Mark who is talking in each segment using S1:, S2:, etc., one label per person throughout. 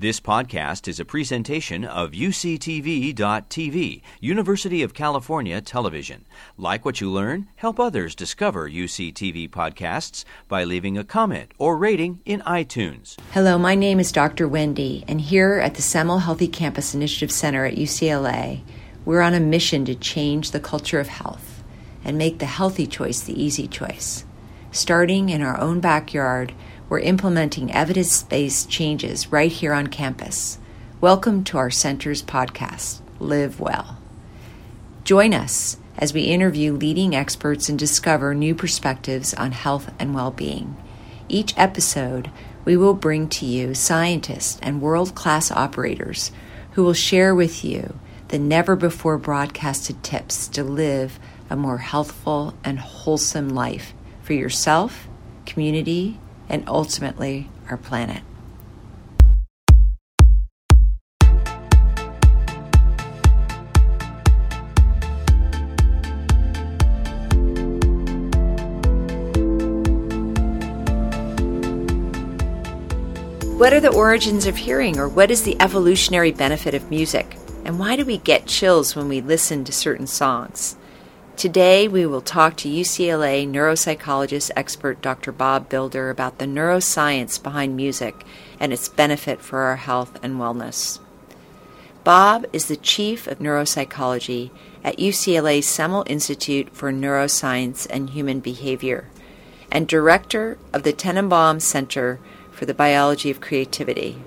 S1: This podcast is a presentation of UCTV.tv, University of California Television. Like what you learn? Help others discover UCTV podcasts by leaving a comment or rating in iTunes.
S2: Hello, my name is Dr. Wendy, and here at the Semel Healthy Campus Initiative Center at UCLA, we're on a mission to change the culture of health and make the healthy choice the easy choice. Starting in our own backyard, we're implementing evidence based changes right here on campus. Welcome to our center's podcast, Live Well. Join us as we interview leading experts and discover new perspectives on health and well being. Each episode, we will bring to you scientists and world class operators who will share with you the never before broadcasted tips to live a more healthful and wholesome life for yourself, community, and ultimately our planet. What are the origins of hearing, or what is the evolutionary benefit of music? And why do we get chills when we listen to certain songs? Today, we will talk to UCLA neuropsychologist expert Dr. Bob Bilder about the neuroscience behind music and its benefit for our health and wellness. Bob is the chief of neuropsychology at UCLA's Semel Institute for Neuroscience and Human Behavior and director of the Tenenbaum Center for the Biology of Creativity.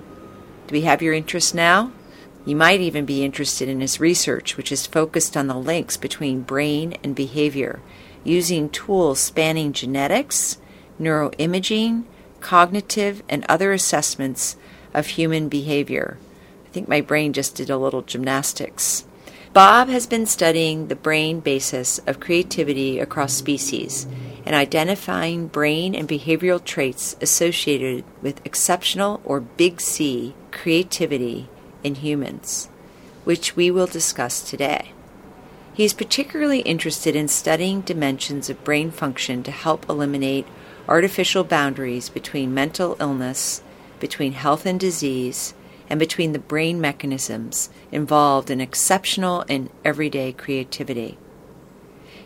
S2: Do we have your interest now? You might even be interested in his research, which is focused on the links between brain and behavior, using tools spanning genetics, neuroimaging, cognitive, and other assessments of human behavior. I think my brain just did a little gymnastics. Bob has been studying the brain basis of creativity across species and identifying brain and behavioral traits associated with exceptional or big C creativity in humans, which we will discuss today. He is particularly interested in studying dimensions of brain function to help eliminate artificial boundaries between mental illness, between health and disease, and between the brain mechanisms involved in exceptional and everyday creativity.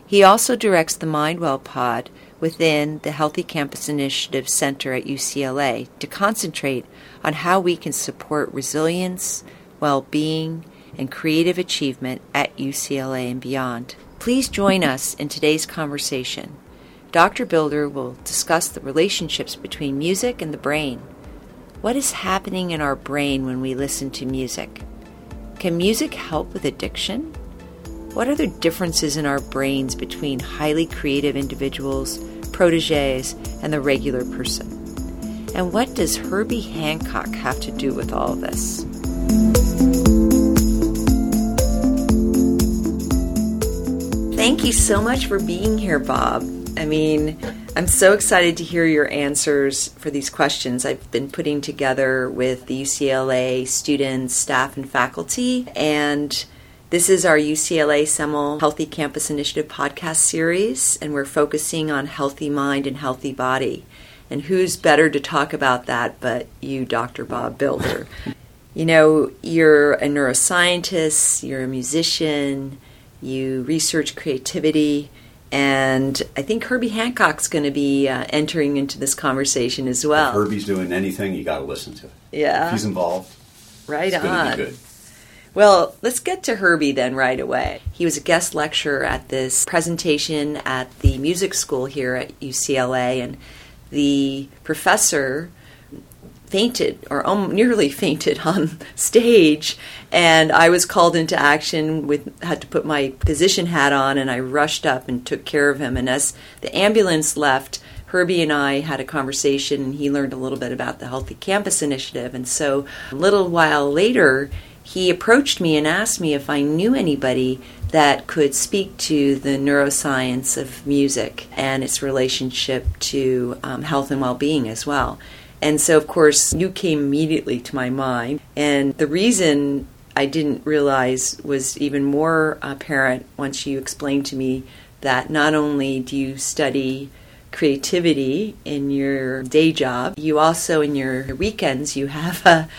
S2: He also directs the MindWell Pod within the Healthy Campus Initiative Center at UCLA to concentrate on how we can support resilience, well being, and creative achievement at UCLA and beyond. Please join us in today's conversation. Dr. Bilder will discuss the relationships between music and the brain. What is happening in our brain when we listen to music? Can music help with addiction? What are the differences in our brains between highly creative individuals, proteges, and the regular person? And what does Herbie Hancock have to do with all this? Thank you so much for being here, Bob. I mean, I'm so excited to hear your answers for these questions. I've been putting together with the UCLA students, staff, and faculty, and this is our UCLA Semel Healthy Campus Initiative podcast series, and we're focusing on healthy mind and healthy body. And who's better to talk about that but you, Dr. Bob Bilder? you know, you're a neuroscientist, you're a musician, you research creativity, and I think Herbie Hancock's going to be uh, entering into this conversation as well.
S3: If Herbie's doing anything, you got to listen to it.
S2: Yeah.
S3: If he's involved,
S2: right on. Well, let's get to Herbie then right away. He was a guest lecturer at this presentation at the music school here at UCLA, and the professor fainted or um, nearly fainted on stage and I was called into action with had to put my physician hat on and I rushed up and took care of him and as the ambulance left Herbie and I had a conversation and he learned a little bit about the Healthy Campus Initiative and so a little while later he approached me and asked me if I knew anybody that could speak to the neuroscience of music and its relationship to um, health and well being as well. And so, of course, you came immediately to my mind. And the reason I didn't realize was even more apparent once you explained to me that not only do you study creativity in your day job, you also, in your weekends, you have a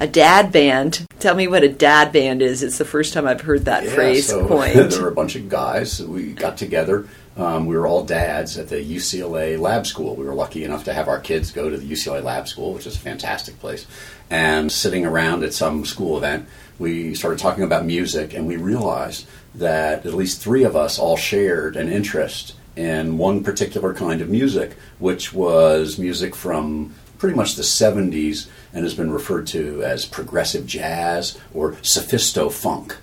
S2: A dad band. Tell me what a dad band is. It's the first time I've heard that
S3: Yeah,
S2: phrase
S3: so
S2: coined.
S3: there were a bunch of guys. We got together. Um, we were all dads at the UCLA Lab School. We were lucky enough to have our kids go to the UCLA Lab School, which is a fantastic place. And sitting around at some school event, we started talking about music, and we realized that at least three of us all shared an interest in one particular kind of music, which was music from pretty much the 70s and has been referred to as progressive jazz or sophisto funk.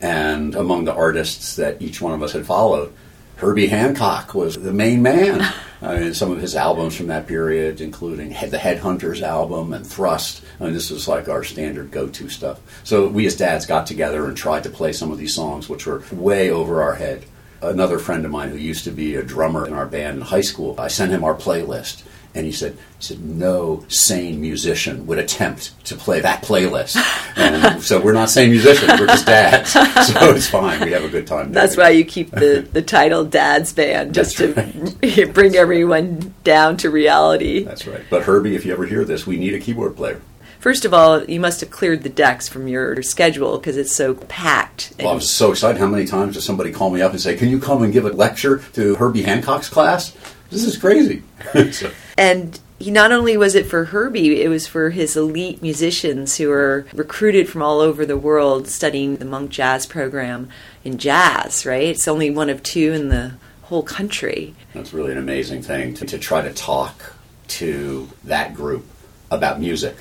S3: And among the artists that each one of us had followed, Herbie Hancock was the main man. I mean, some of his albums from that period, including the Headhunters album and Thrust. I mean, this was like our standard go-to stuff. So we as dads got together and tried to play some of these songs, which were way over our head. Another friend of mine who used to be a drummer in our band in high school, I sent him our playlist, and he said, he said no sane musician would attempt to play that playlist. And so we're not sane musicians, we're just dads. So it's fine. We have a good time.
S2: That's why
S3: it.
S2: you keep the, the title Dad's Band, just
S3: That's
S2: to bring everyone down to reality.
S3: That's right. But Herbie, if you ever hear this, we need a keyboard player.
S2: First of all, you must have cleared the decks from your schedule because it's so packed.
S3: Well, I was so excited. How many times does somebody call me up and say, "Can you come and give a lecture to Herbie Hancock's class?" This is crazy. so,
S2: And he not only was it for Herbie, it was for his elite musicians who are recruited from all over the world studying the Monk Jazz program in jazz, right? It's only one of two in the whole country.
S3: That's really an amazing thing to, to try to talk to that group about music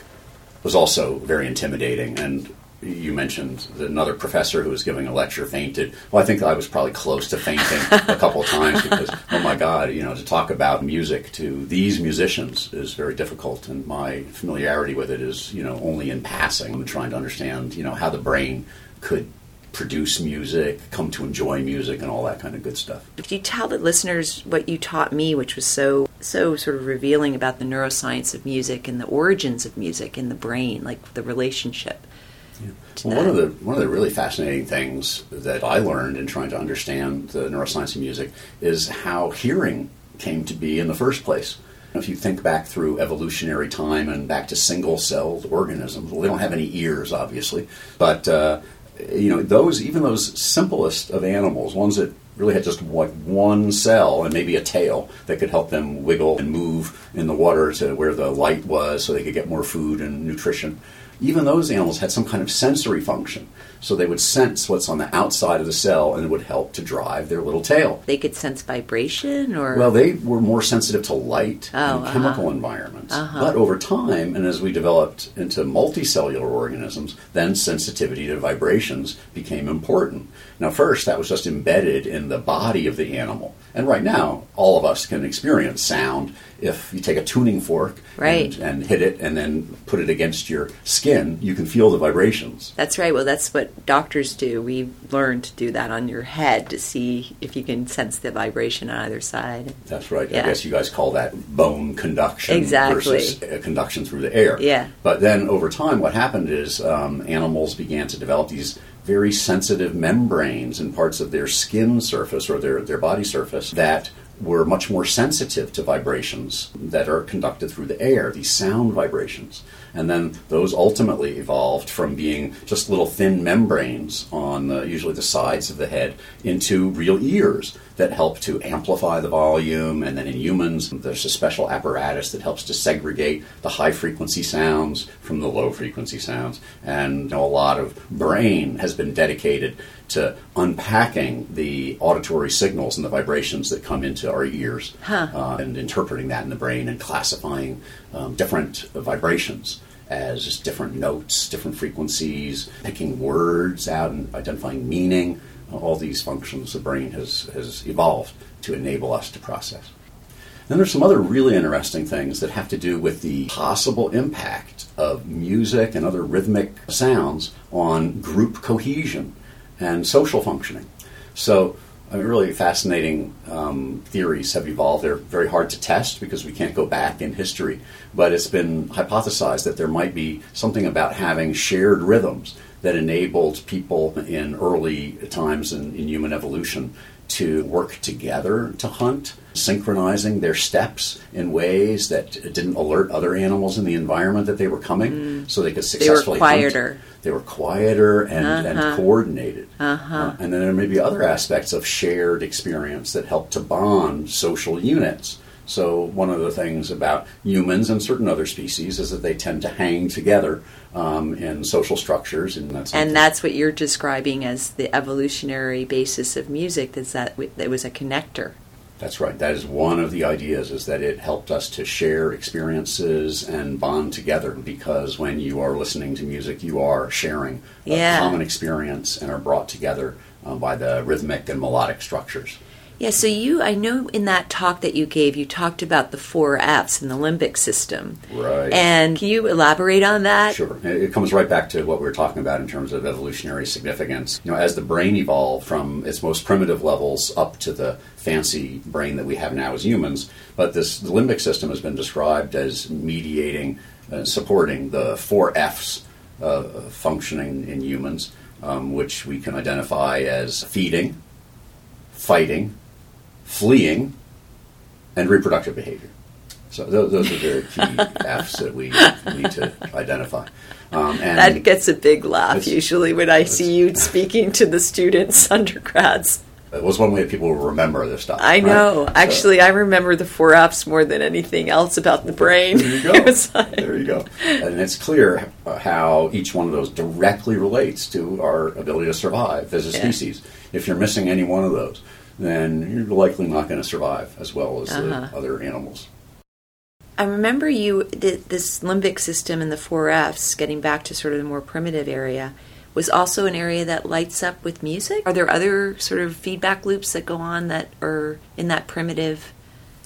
S3: was also very intimidating. And you mentioned that another professor who was giving a lecture fainted. Well, I think I was probably close to fainting a couple of times because, oh my God, you know, to talk about music to these musicians is very difficult, and my familiarity with it is, you know, only in passing. I'm trying to understand, you know, how the brain could produce music, come to enjoy music, and all that kind of good stuff.
S2: Could you tell the listeners what you taught me, which was so so sort of revealing about the neuroscience of music and the origins of music in the brain, like the relationship? To
S3: Well, one of the one of the really fascinating things that I learned in trying to understand the neuroscience of music is how hearing came to be in the first place. If you think back through evolutionary time and back to single-celled organisms, well, they don't have any ears, obviously, but uh, you know those even those simplest of animals, ones that really had just like one cell and maybe a tail that could help them wiggle and move in the water to where the light was, so they could get more food and nutrition even those animals had some kind of sensory function. So they would sense what's on the outside of the cell and it would help to drive their little tail.
S2: They could sense vibration, or
S3: Well, they were more sensitive to light
S2: Oh,
S3: and
S2: uh-huh.
S3: chemical environments.
S2: Uh-huh.
S3: But over time, and as we developed into multicellular organisms, then sensitivity to vibrations became important. Now, first, that was just embedded in the body of the animal. And right now, all of us can experience sound if you take a tuning fork
S2: Right.
S3: and, and hit it and then put it against your skin, you can feel the vibrations.
S2: That's right. Well, that's what doctors do. We learn to do that on your head to see if you can sense the vibration on either side.
S3: That's right.
S2: Yeah.
S3: I guess you guys call that bone conduction
S2: Exactly.
S3: versus uh, conduction through the air.
S2: Yeah.
S3: But then over time, what happened is um, animals began to develop these very sensitive membranes in parts of their skin surface or their, their body surface that were much more sensitive to vibrations that are conducted through the air, these sound vibrations. And then those ultimately evolved from being just little thin membranes on the, usually the sides of the head into real ears that help to amplify the volume. And then in humans, there's a special apparatus that helps to segregate the high frequency sounds from the low frequency sounds. And you know, a lot of brain has been dedicated to unpacking the auditory signals and the vibrations that come into our ears uh, and interpreting that in the brain and classifying um, different vibrations as different notes, different frequencies, picking words out and identifying meaning. All these functions the brain has, has evolved to enable us to process. Then there's some other really interesting things that have to do with the possible impact of music and other rhythmic sounds on group cohesion and social functioning. So, I mean, really fascinating um, theories have evolved. They're very hard to test because we can't go back in history, but it's been hypothesized that there might be something about having shared rhythms that enabled people in early times in, in human evolution to work together to hunt, synchronizing their steps in ways that didn't alert other animals in the environment that they were coming, so they could
S2: Mm. They were
S3: successfully hunt.
S2: quieter.
S3: They were quieter and, and coordinated.
S2: Uh-huh.
S3: Uh, and then there may be other aspects of shared experience that help to bond social units. So, one of the things about humans and certain other species is that they tend to hang together um, in social structures, and that's
S2: And that's what you're describing as the evolutionary basis of music. Is that it was a connector?
S3: That's right. That is one of the ideas is that it helped us to share experiences and bond together because when you are listening to music, you are sharing
S2: Yeah.
S3: a common experience and are brought together uh, by the rhythmic and melodic structures.
S2: Yeah. So you, I know, in that talk that you gave, you talked about the four Fs in the limbic system.
S3: Right.
S2: And can you elaborate on that?
S3: Sure. It comes right back to what we were talking about in terms of evolutionary significance. You know, as the brain evolved from its most primitive levels up to the fancy brain that we have now as humans, but this the limbic system has been described as mediating, uh, supporting the four Fs uh, functioning in humans, um, which we can identify as feeding, fighting, fleeing, and reproductive behavior. So those, those are very key Fs that we need to identify. Um, and
S2: That gets a big laugh usually when I see you speaking to the students, undergrads.
S3: it was one way people will remember this stuff.
S2: I
S3: right?
S2: know.
S3: So-
S2: Actually, I remember the four Fs more than anything else about the brain.
S3: There you go.
S2: Like-
S3: there you go. And it's clear uh, how each one of those directly relates to our ability to survive as a
S2: Yeah.
S3: species. If you're missing any one of those, then you're likely not going to survive as well as
S2: Uh-huh.
S3: the other animals.
S2: I remember you th- this limbic system and the four Fs, getting back to sort of the more primitive area, was also an area that lights up with music. Are there other sort of feedback loops that go on that are in that primitive?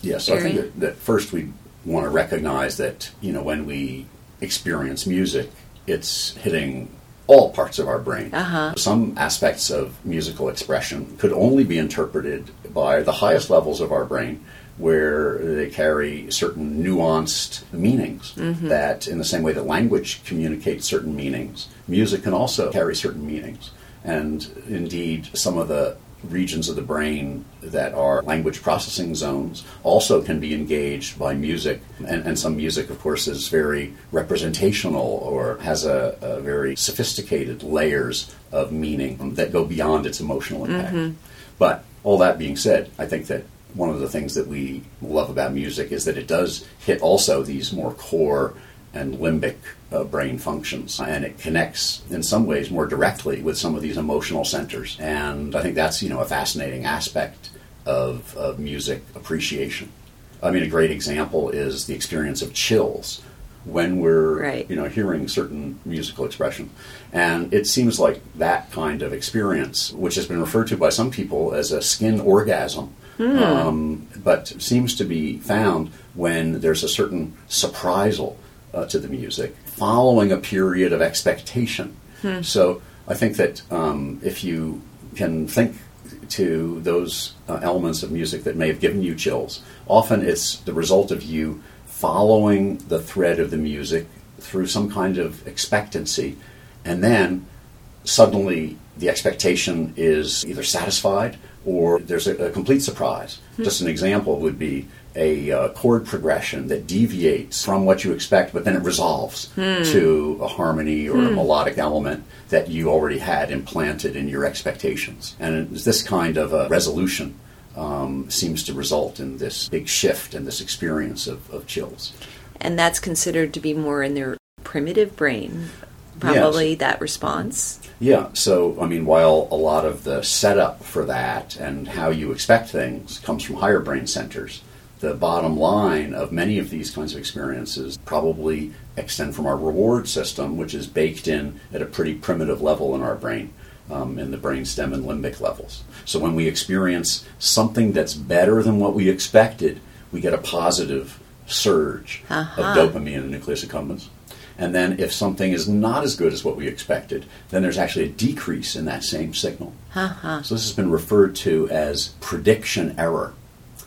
S3: Yes, so I think that, that first we want to recognize that you know when we experience music, it's hitting all parts of our brain.
S2: Uh-huh.
S3: Some aspects of musical expression could only be interpreted by the highest levels of our brain, where they carry certain nuanced meanings. That, in the same way that language communicates certain meanings, music can also carry certain meanings. And indeed, some of the regions of the brain that are language processing zones also can be engaged by music. And, and some music, of course, is very representational or has a, a very sophisticated layers of meaning that go beyond its emotional impact. Mm-hmm. But all that being said, I think that one of the things that we love about music is that it does hit also these more core and limbic uh, brain functions, and it connects in some ways more directly with some of these emotional centers. And I think that's you know a fascinating aspect of, of music appreciation. I mean, a great example is the experience of chills when we're
S2: Right.
S3: you know hearing certain musical expression, and it seems like that kind of experience, which has been referred to by some people as a skin orgasm, um, but seems to be found when there's a certain surprisal uh, to the music following a period of expectation. So I think that um, if you can think to those uh, elements of music that may have given you chills, often it's the result of you following the thread of the music through some kind of expectancy, and then suddenly the expectation is either satisfied or there's a, a complete surprise. Just an example would be a uh, chord progression that deviates from what you expect, but then it resolves to a harmony or a melodic element that you already had implanted in your expectations. And it's this kind of a resolution um, seems to result in this big shift and this experience of, of chills.
S2: And that's considered to be more in their primitive brain, probably that response.
S3: Yeah, so I mean, while a lot of the setup for that and how you expect things comes from higher brain centers, the bottom line of many of these kinds of experiences probably extend from our reward system, which is baked in at a pretty primitive level in our brain, um, in the brainstem and limbic levels. So when we experience something that's better than what we expected, we get a positive surge
S2: Uh-huh.
S3: of dopamine in the nucleus accumbens. And then if something is not as good as what we expected, then there's actually a decrease in that same signal.
S2: Uh-huh.
S3: So this has been referred to as prediction error.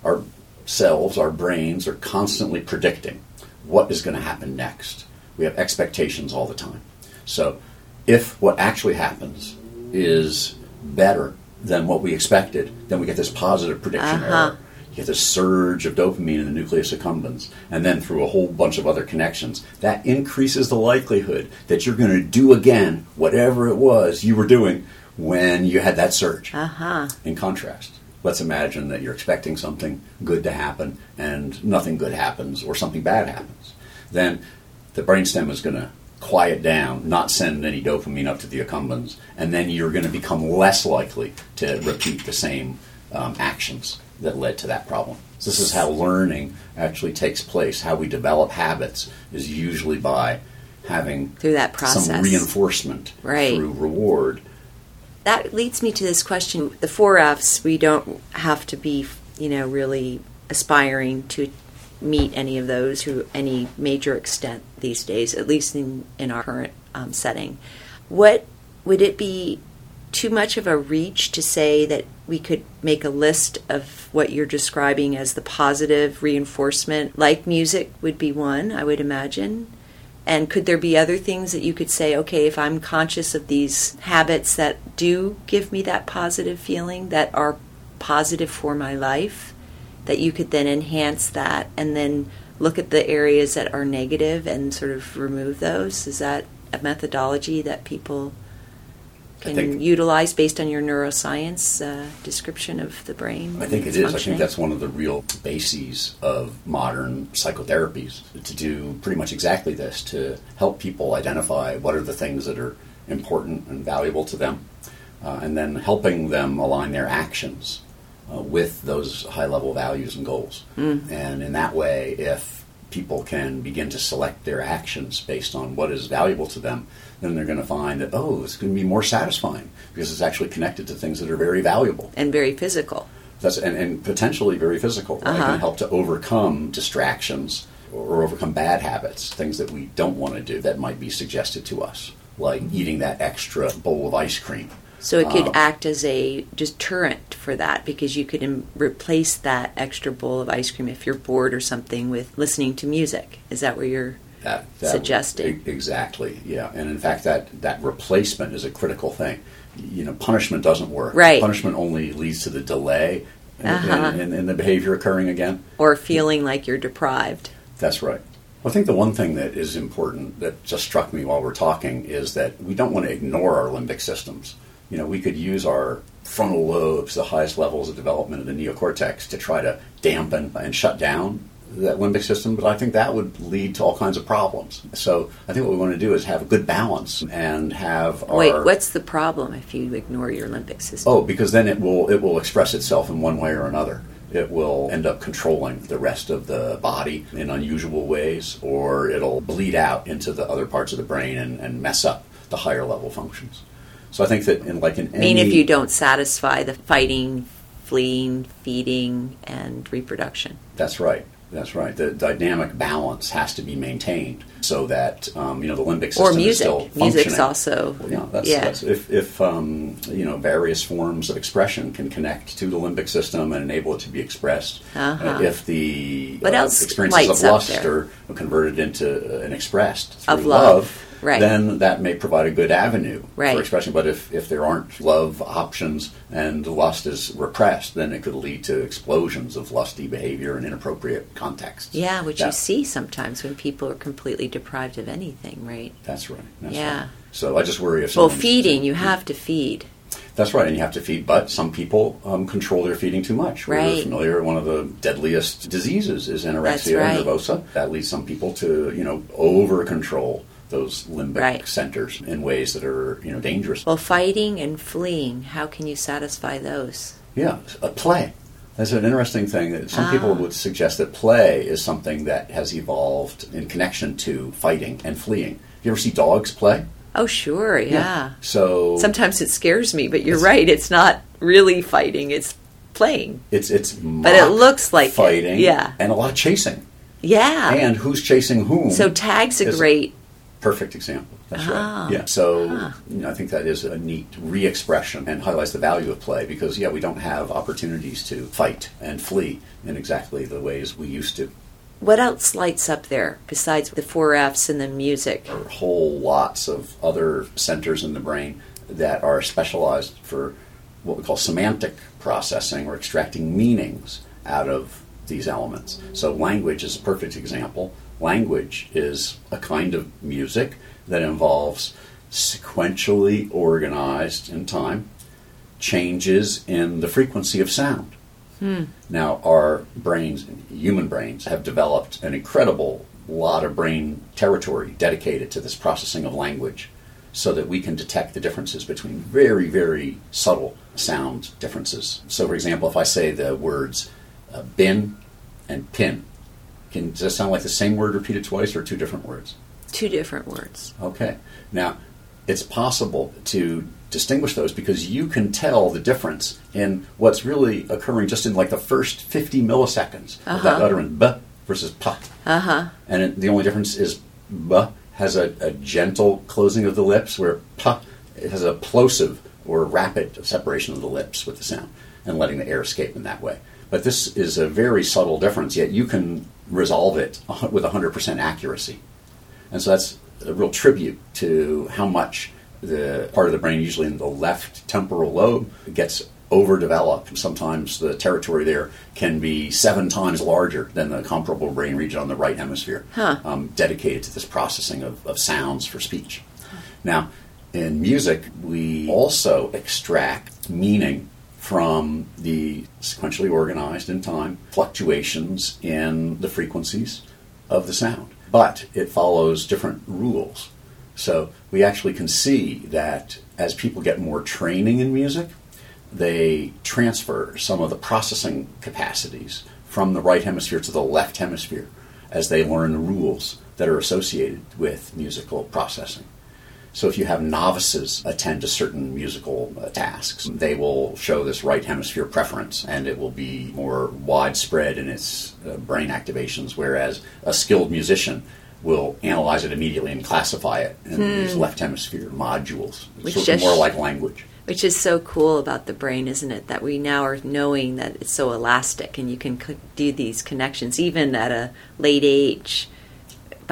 S3: Our selves, our brains, are constantly predicting what is going to happen next. We have expectations all the time. So if what actually happens is better than what we expected, then we get this positive prediction
S2: Uh-huh.
S3: error. You get this surge of dopamine in the nucleus accumbens, and then through a whole bunch of other connections, that increases the likelihood that you're going to do again whatever it was you were doing when you had that surge.
S2: Uh huh.
S3: In contrast, let's imagine that you're expecting something good to happen and nothing good happens or something bad happens. Then the brainstem is going to quiet down, not send any dopamine up to the accumbens, and then you're going to become less likely to repeat the same um, actions that led to that problem. So this is how learning actually takes place. How we develop habits is usually by having
S2: Through that process.
S3: some reinforcement
S2: Right.
S3: through reward.
S2: That leads me to this question. The four F's, we don't have to be, you know, really aspiring to meet any of those to any major extent these days, at least in, in our current um, setting. What would it be too much of a reach to say that we could make a list of what you're describing as the positive reinforcement, like music would be one, I would imagine? And could there be other things that you could say, okay, if I'm conscious of these habits that do give me that positive feeling, that are positive for my life, that you could then enhance that and then look at the areas that are negative and sort of remove those? Is that a methodology that people can
S3: think-
S2: utilize based on your neuroscience uh, description of the brain?
S3: I think it is. I think that's one of the real bases of modern psychotherapies to do pretty much exactly this to help people identify what are the things that are important and valuable to them, uh, and then helping them align their actions uh, with those high level values and goals. And in that way, if people can begin to select their actions based on what is valuable to them, then they're going to find that, oh, it's going to be more satisfying because it's actually connected to things that are very valuable.
S2: and very physical.
S3: That's and, and potentially very physical. Right?
S2: Uh-huh.
S3: Can help to overcome distractions or overcome bad habits, things that we don't want to do that might be suggested to us, like eating that extra bowl of ice cream.
S2: So it could
S3: Um,
S2: act as a deterrent for that because you could Im- replace that extra bowl of ice cream if you're bored or something with listening to music. Is that where you're?
S3: That, that
S2: Suggesting.
S3: exactly, yeah. And in fact, that that replacement is a critical thing. You know, punishment doesn't work.
S2: Right.
S3: Punishment only leads to the delay in,
S2: Uh-huh.
S3: in the behavior occurring again.
S2: Or feeling like you're deprived.
S3: That's right. I think the one thing that is important that just struck me while we're talking is that we don't want to ignore our limbic systems. You know, we could use our frontal lobes, the highest levels of development of the neocortex, to try to dampen and shut down that limbic system, but I think that would lead to all kinds of problems. So I think what we want to do is have a good balance and have our
S2: Wait, what's the problem if you ignore your limbic system?
S3: Oh, because then it will it will express itself in one way or another. It will end up controlling the rest of the body in unusual ways, or it'll bleed out into the other parts of the brain and, and mess up the higher level functions. So I think that in like in
S2: I mean,
S3: any,
S2: if you don't satisfy the fighting, fleeing, feeding, and reproduction.
S3: That's right. That's right. The dynamic balance has to be maintained so that um, you know the limbic system
S2: Or
S3: is
S2: music.
S3: still
S2: Music's also.
S3: Well, yeah, that's,
S2: yeah.
S3: that's if, if um, you know various forms of expression can connect to the limbic system and enable it to be expressed.
S2: Uh-huh.
S3: Uh, if the
S2: What
S3: uh,
S2: else
S3: experiences of lust are converted into uh, and expressed through
S2: Of love. Right.
S3: then that may provide a good avenue
S2: Right.
S3: for expression. But if, if there aren't love options and lust is repressed, then it could lead to explosions of lusty behavior in inappropriate contexts.
S2: Yeah, which you see sometimes when people are completely deprived of anything, right?
S3: That's right. That's
S2: Yeah.
S3: Right. So I just worry if
S2: Well, feeding, you have to feed.
S3: That's right, and you have to feed. But some people um, control their feeding too much. We're
S2: Right.
S3: familiar. One of the deadliest diseases is anorexia
S2: right.
S3: nervosa. That leads some people to you know over control those limbic
S2: Right.
S3: centers in ways that are you know dangerous.
S2: Well, fighting and fleeing, how can you satisfy those?
S3: Yeah, uh, play. That's an interesting thing. That some people
S2: Ah.
S3: would suggest that play is something that has evolved in connection to fighting and fleeing. You ever see dogs play?
S2: Oh, sure, yeah.
S3: So
S2: Sometimes it scares me, but you're
S3: It's-
S2: right. It's not really fighting; it's playing.
S3: it's it's
S2: But it looks like it,
S3: fighting,
S2: yeah.
S3: and a lot of chasing.
S2: Yeah.
S3: And who's chasing whom?
S2: so tags a great.
S3: Perfect example. That's
S2: Ah.
S3: right. Yeah. So you know, I think that is a neat re-expression and highlights the value of play because yeah, we don't have opportunities to fight and flee in exactly the ways we used to.
S2: What else lights up there besides the four Fs and the music?
S3: There are whole lots of other centers in the brain that are specialized for what we call semantic processing or extracting meanings out of these elements. So, language is a perfect example. Language is a kind of music that involves sequentially organized in time changes in the frequency of sound.
S2: Hmm.
S3: Now, our brains, human brains, have developed an incredible lot of brain territory dedicated to this processing of language so that we can detect the differences between very, very subtle sound differences. So, for example, if I say the words uh, bin and pin, can, does that sound like the same word repeated twice or two different words?
S2: Two different words.
S3: Okay. Now, it's possible to distinguish those because you can tell the difference in what's really occurring just in like the first 50 milliseconds of that
S2: Uh-huh.
S3: utterance, b versus pa.
S2: Uh huh.
S3: And it, the only difference is b has a, a gentle closing of the lips, where pa it has a plosive or rapid separation of the lips with the sound and letting the air escape in that way. But this is a very subtle difference, yet you can resolve it with 100% accuracy. And so that's a real tribute to how much the part of the brain, usually in the left temporal lobe, gets overdeveloped. Sometimes the territory there can be seven times larger than the comparable brain region on the right hemisphere,
S2: Huh.
S3: um, dedicated to this processing of, of sounds for speech. Now, in music, we also extract meaning from the sequentially organized in time fluctuations in the frequencies of the sound. But it follows different rules. So we actually can see that as people get more training in music, they transfer some of the processing capacities from the right hemisphere to the left hemisphere as they learn the rules that are associated with musical processing. So if you have novices attend to certain musical uh, tasks, they will show this right hemisphere preference and it will be more widespread in its uh, brain activations, whereas a skilled musician will analyze it immediately and classify it in these left hemisphere modules.
S2: Which
S3: sort of
S2: just-
S3: more like language.
S2: Which is so cool about the brain, isn't it? That we now are knowing that it's so elastic and you can do these connections even at a late age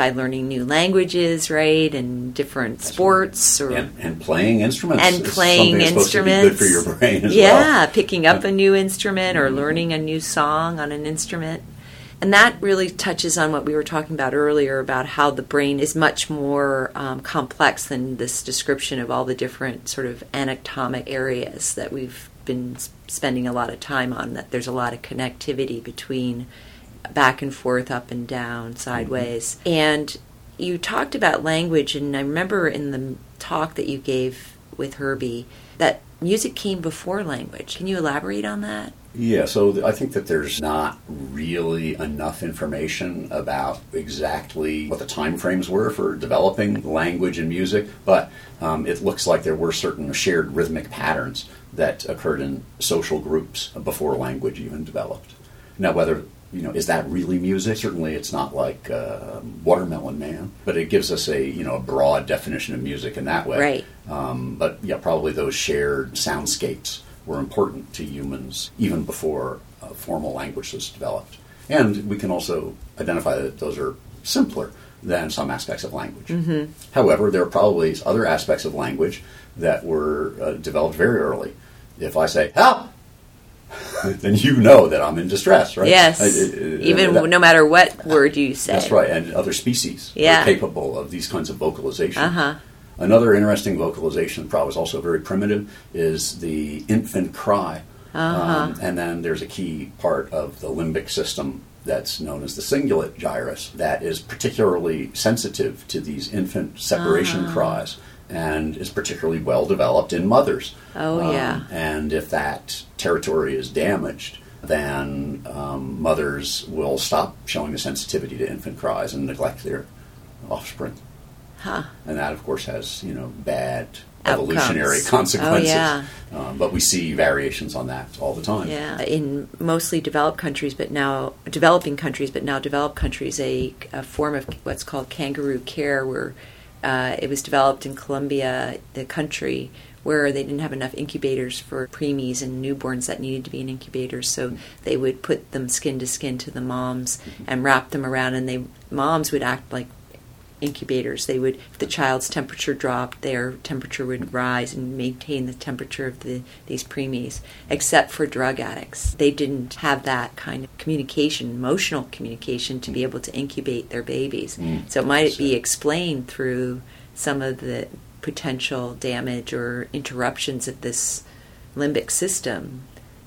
S2: by learning new languages, right? And different sports or
S3: And, and playing instruments.
S2: and playing
S3: something that's to be
S2: instruments.
S3: good for your brain as
S2: yeah,
S3: well.
S2: picking up a new instrument or learning a new song on an instrument. And that really touches on what we were talking about earlier about how the brain is much more um, complex than this description of all the different sort of anatomic areas that we've been spending a lot of time on. That there's a lot of connectivity between back and forth, up and down, sideways. And you talked about language, and I remember in the talk that you gave with Herbie that music came before language. Can you elaborate on that?
S3: Yeah, so th- I think that there's not really enough information about exactly what the time frames were for developing language and music, but um, it looks like there were certain shared rhythmic patterns that occurred in social groups before language even developed. Now, whether you know is that really music? Certainly, it's not like uh, Watermelon Man, but it gives us a you know a broad definition of music in that way.
S2: Right.
S3: Um, but yeah, probably those shared soundscapes were important to humans even before uh, formal language was developed. And we can also identify that those are simpler than some aspects of language. Mm-hmm. However, there are probably other aspects of language that were uh, developed very early. If I say help, then you know that I'm in distress, right?
S2: Yes.
S3: Uh, uh,
S2: Even
S3: that-
S2: no matter what word you say.
S3: that's right, and other species
S2: Yeah.
S3: are capable of these kinds of vocalization.
S2: Uh-huh.
S3: Another interesting vocalization, probably is also very primitive, is the infant cry.
S2: Uh-huh.
S3: Um, and then there's a key part of the limbic system that's known as the cingulate gyrus that is particularly sensitive to these infant separation
S2: Uh-huh.
S3: cries and is particularly well developed in mothers.
S2: Oh,
S3: Um,
S2: yeah.
S3: And if that territory is damaged, then um, mothers will stop showing the sensitivity to infant cries and neglect their offspring.
S2: Huh.
S3: And that, of course, has you know bad
S2: Outcomes.
S3: evolutionary consequences.
S2: Oh, yeah.
S3: um, but we see variations on that all the time.
S2: Yeah, in mostly developed countries, but now developing countries, but now developed countries, a, a form of what's called kangaroo care, where uh, it was developed in Colombia, the country, where they didn't have enough incubators for preemies and newborns that needed to be in incubators, so they would put them skin to skin to the moms and wrap them around, and they moms would act like incubators. They would, if the child's temperature dropped, their temperature would rise and maintain the temperature of the, these preemies, except for drug addicts. They didn't have that kind of communication, emotional communication, to be able to incubate their babies.
S3: Mm.
S2: So, it might be explained through some of the potential damage or interruptions of this limbic system?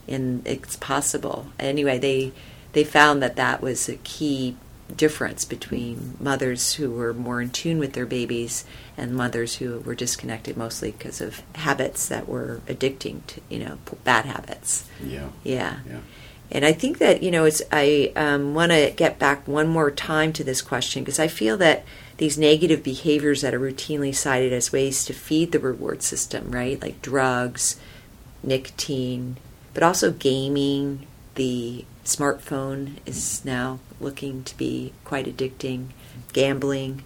S2: And it's possible. Anyway, they they found that that was a key difference between mothers who were more in tune with their babies and mothers who were disconnected mostly because of habits that were addicting to you know bad habits
S3: Yeah.
S2: yeah,
S3: Yeah.
S2: and i think that you know it's i um, want to get back one more time to this question because i feel that these negative behaviors that are routinely cited as ways to feed the reward system right like drugs nicotine but also gaming the smartphone is now looking to be quite addicting, gambling.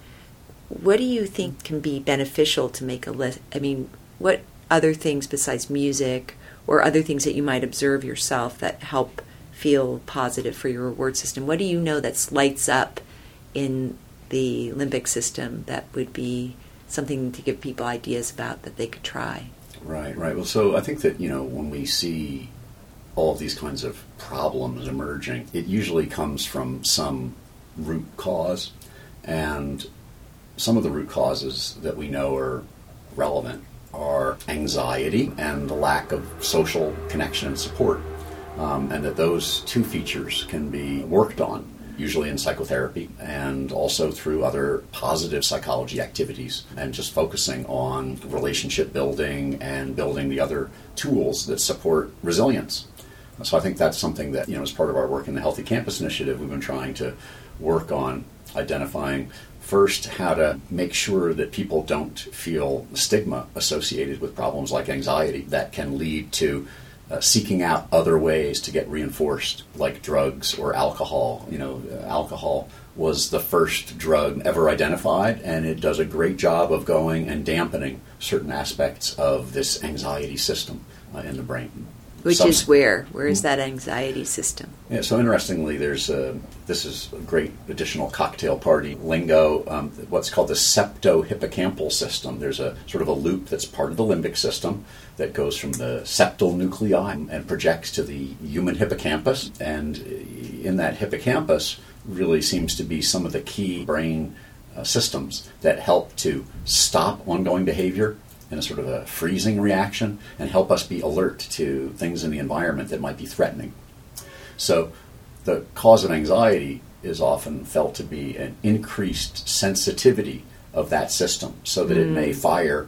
S2: What do you think can be beneficial to make a list? I mean, what other things besides music or other things that you might observe yourself that help feel positive for your reward system? What do you know that lights up in the limbic system that would be something to give people ideas about that they could try?
S3: Right, right. Well, so I think that, you know, when we see all of these kinds of problems emerging, it usually comes from some root cause. And some of the root causes that we know are relevant are anxiety and the lack of social connection and support. Um, and that those two features can be worked on, usually in psychotherapy and also through other positive psychology activities, and just focusing on relationship building and building the other tools that support resilience. So I think that's something that, you know, as part of our work in the Healthy Campus Initiative, we've been trying to work on identifying first how to make sure that people don't feel stigma associated with problems like anxiety that can lead to uh, seeking out other ways to get reinforced, like drugs or alcohol. You know, uh, alcohol was the first drug ever identified, and it does a great job of going and dampening certain aspects of this anxiety system uh, in the brain.
S2: Which
S3: Some-
S2: is where? Where is that anxiety system?
S3: yeah, so interestingly, there's a, this is a great additional cocktail party lingo, um, what's called the septohippocampal system. There's a sort of a loop that's part of the limbic system that goes from the septal nuclei and projects to the human hippocampus. And in that hippocampus really seems to be some of the key brain uh, systems that help to stop ongoing behavior in a sort of a freezing reaction and help us be alert to things in the environment that might be threatening. So, the cause of anxiety is often felt to be an increased sensitivity of that system so that it may mm. fire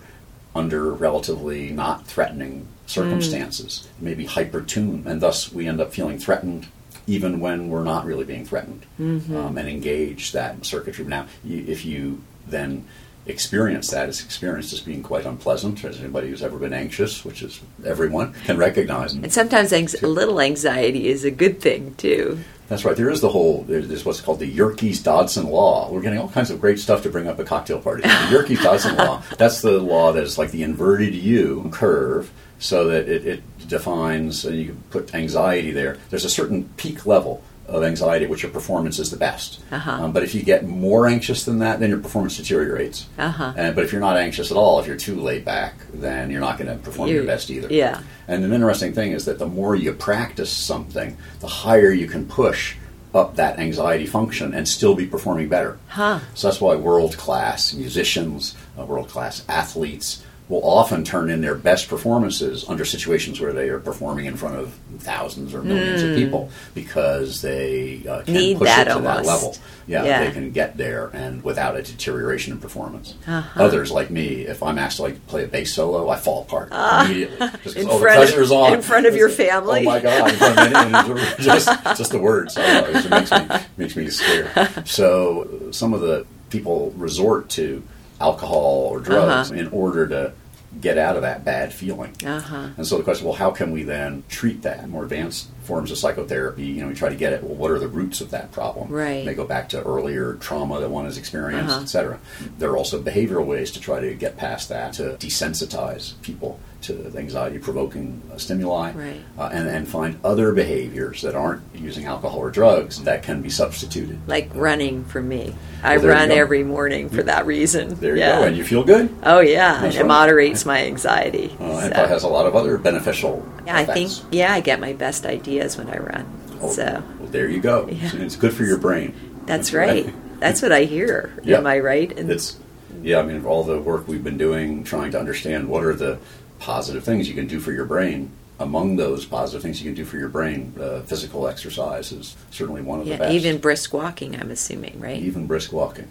S3: under relatively not threatening circumstances, mm. maybe hypertune, and thus we end up feeling threatened even when we're not really being threatened mm-hmm. um, and engage that circuitry. Now, you, if you then experience that, it's experienced as being quite unpleasant, as anybody who's ever been anxious, which is everyone, can recognize.
S2: And sometimes anx- a little anxiety is a good thing too.
S3: That's right. There is the whole. There's, what's called the Yerkes Dodson law. We're getting all kinds of great stuff to bring up at a cocktail parties. The Yerkes Dodson law. That's the law that is like the inverted U curve, so that it, it defines. And you can put anxiety there. There's a certain peak level of anxiety at which your performance is the best.
S2: Uh-huh.
S3: Um, but if you get more anxious than that, then your performance deteriorates.
S2: Uh-huh.
S3: And, but if you're not anxious at all, if you're too laid back, then you're not going to perform your best either.
S2: yeah.
S3: And an interesting thing is that the more you practice something, the higher you can push up that anxiety function and still be performing better.
S2: Huh.
S3: So that's why world class musicians, uh, world class athletes will often turn in their best performances under situations where they are performing in front of thousands or millions of people because they uh, can
S2: Hmm. Need
S3: push
S2: that
S3: it to that level. Yeah,
S2: Yeah.
S3: they can get there and without a deterioration in performance.
S2: Uh-huh.
S3: Others, like me, if I'm asked to like play a bass solo, I fall apart immediately. Just.
S2: In
S3: oh, the
S2: front of-
S3: on.
S2: in front of your family.
S3: Oh my god! in front of anyone. It's just just the words. It makes me makes me scared. So some of the people resort to alcohol or drugs
S2: Uh-huh.
S3: in order to get out of that bad feeling.
S2: Uh-huh.
S3: And so the question, well, how can we then treat that? More advanced forms of psychotherapy, you know, we try to get at, well, what are the roots of that problem?
S2: Right.
S3: They go back to earlier trauma that one has experienced,
S2: Uh-huh.
S3: et cetera. There are also behavioral ways to try to get past that, to desensitize people to anxiety provoking stimuli
S2: Right.
S3: uh, and, and find other behaviors that aren't using alcohol or drugs that can be substituted.
S2: Like running for me. I
S3: Well,
S2: run every morning for that reason.
S3: There you
S2: yeah.
S3: go, and you feel good.
S2: Oh yeah,
S3: That's
S2: it
S3: right.
S2: moderates my anxiety.
S3: Uh, and
S2: So,
S3: probably has a lot of other beneficial
S2: yeah, I think yeah, I get my best ideas when I run.
S3: Oh,
S2: So
S3: well, there you go.
S2: Yeah.
S3: It's good for your brain.
S2: that's right. That's what I hear.
S3: Yeah.
S2: Am I right? And
S3: It's yeah. I mean, all the work we've been doing, trying to understand what are the positive things you can do for your brain. Among those positive things you can do for your brain, uh, physical exercise is certainly one of the best.
S2: even brisk walking. I'm assuming, right?
S3: even brisk walking.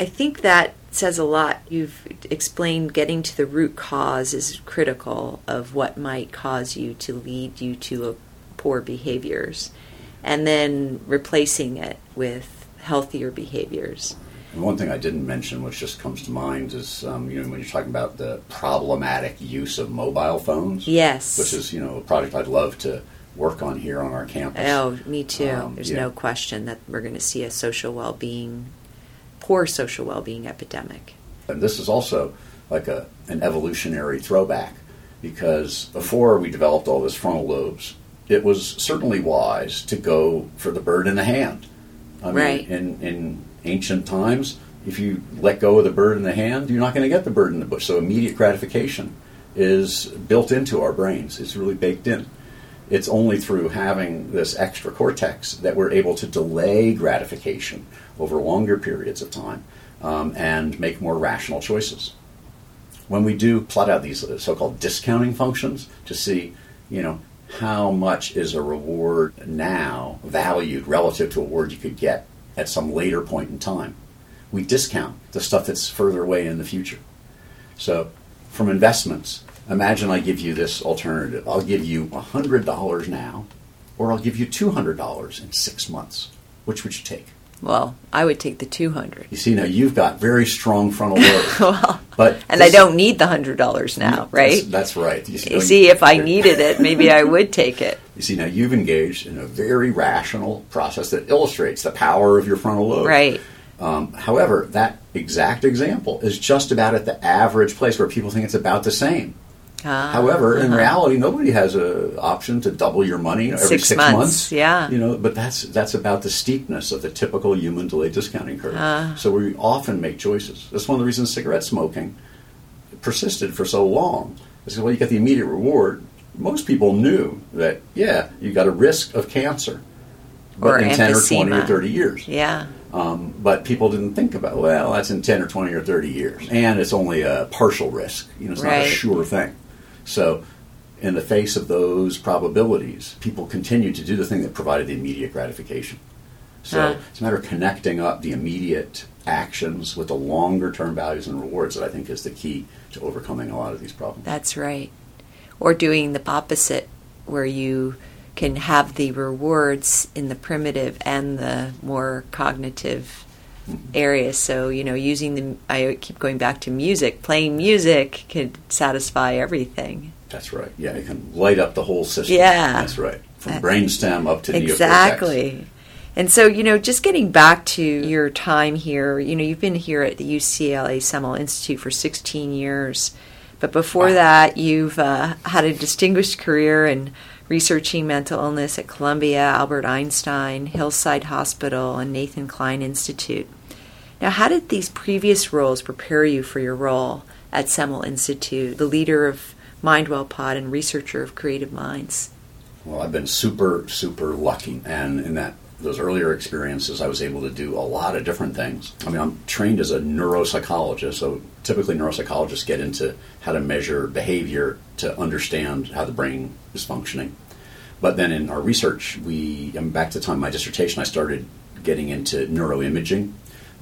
S2: I think that says a lot. You've explained getting to the root cause is critical of what might cause you to lead you to a poor behaviors, and then replacing it with healthier behaviors.
S3: One thing I didn't mention, which just comes to mind, is um, you know when you're talking about the problematic use of mobile phones.
S2: Yes.
S3: Which is you know a project I'd love to work on here on our campus.
S2: Oh, me too.
S3: Um,
S2: There's
S3: yeah.
S2: no question that we're going to see a social well-being, poor social well-being epidemic.
S3: And this is also like a an evolutionary throwback because before we developed all this frontal lobes, it was certainly wise to go for the bird in the hand. I mean,
S2: Right.
S3: in in ancient times, if you let go of the bird in the hand, you're not going to get the bird in the bush. So immediate gratification is built into our brains. It's really baked in. It's only through having this extra cortex that we're able to delay gratification over longer periods of time um, and make more rational choices. When we do plot out these so-called discounting functions to see, you know, how much is a reward now valued relative to a reward you could get at some later point in time, we discount the stuff that's further away in the future. So, from investments, imagine I give you this alternative. I'll give you $100 now, or I'll give you $200 in six months. Which would you take?
S2: Well, I would take the 200.
S3: You see, now you've got very strong frontal lobes.
S2: well,
S3: but
S2: and I don't need the $100 now,
S3: That's-
S2: right?
S3: That's, right. You see,
S2: You see, if I needed it, maybe I would take it.
S3: You see, now you've engaged in a very rational process that illustrates the power of your frontal lobe.
S2: Right.
S3: Um, however, that exact example is just about at the average place where people think it's about the same.
S2: Ah,
S3: However, in
S2: uh-huh.
S3: reality, nobody has an option to double your money you know, every
S2: Six
S3: six,
S2: months, yeah.
S3: You know, but that's that's about the steepness of the typical human delayed discounting curve.
S2: Ah.
S3: So we often make choices. That's one of the reasons cigarette smoking persisted for so long. Is well, you get the immediate reward. Most people knew that yeah, you got a risk of cancer, but
S2: Or
S3: in ten or twenty or thirty years.
S2: Yeah.
S3: Um, but people didn't think about well, that's in ten or twenty or thirty years, and it's only a partial risk. You know, it's not a sure thing. So, in the face of those probabilities, people continued to do the thing that provided the immediate gratification. So
S2: Huh.
S3: it's a matter of connecting up the immediate actions with the longer term values and rewards that I think is the key to overcoming a lot of these problems.
S2: That's right. Or doing the opposite, where you can have the rewards in the primitive and the more cognitive areas. So, you know, using the, I keep going back to music, playing music could satisfy everything.
S3: That's right. Yeah, it can light up the whole system.
S2: Yeah.
S3: That's right. From uh,
S2: That-
S3: brainstem up to neocortex.
S2: Exactly. And so, you know, just getting back to your time here, you know, you've been here at the UCLA Semel Institute for 16 years. But before
S3: Wow.
S2: that, you've uh, had a distinguished career in researching mental illness at Columbia, Albert Einstein, Hillside Hospital, and Nathan Kline Institute. Now, how did these previous roles prepare you for your role at Semel Institute, the leader of MindWell Pod and researcher of Creative Minds?
S3: Well, I've been super, super lucky, and in that those earlier experiences, I was able to do a lot of different things. I mean, I'm trained as a neuropsychologist, so typically neuropsychologists get into how to measure behavior to understand how the brain is functioning. But then in our research, we, I'm back to the time of my dissertation, I started getting into neuroimaging.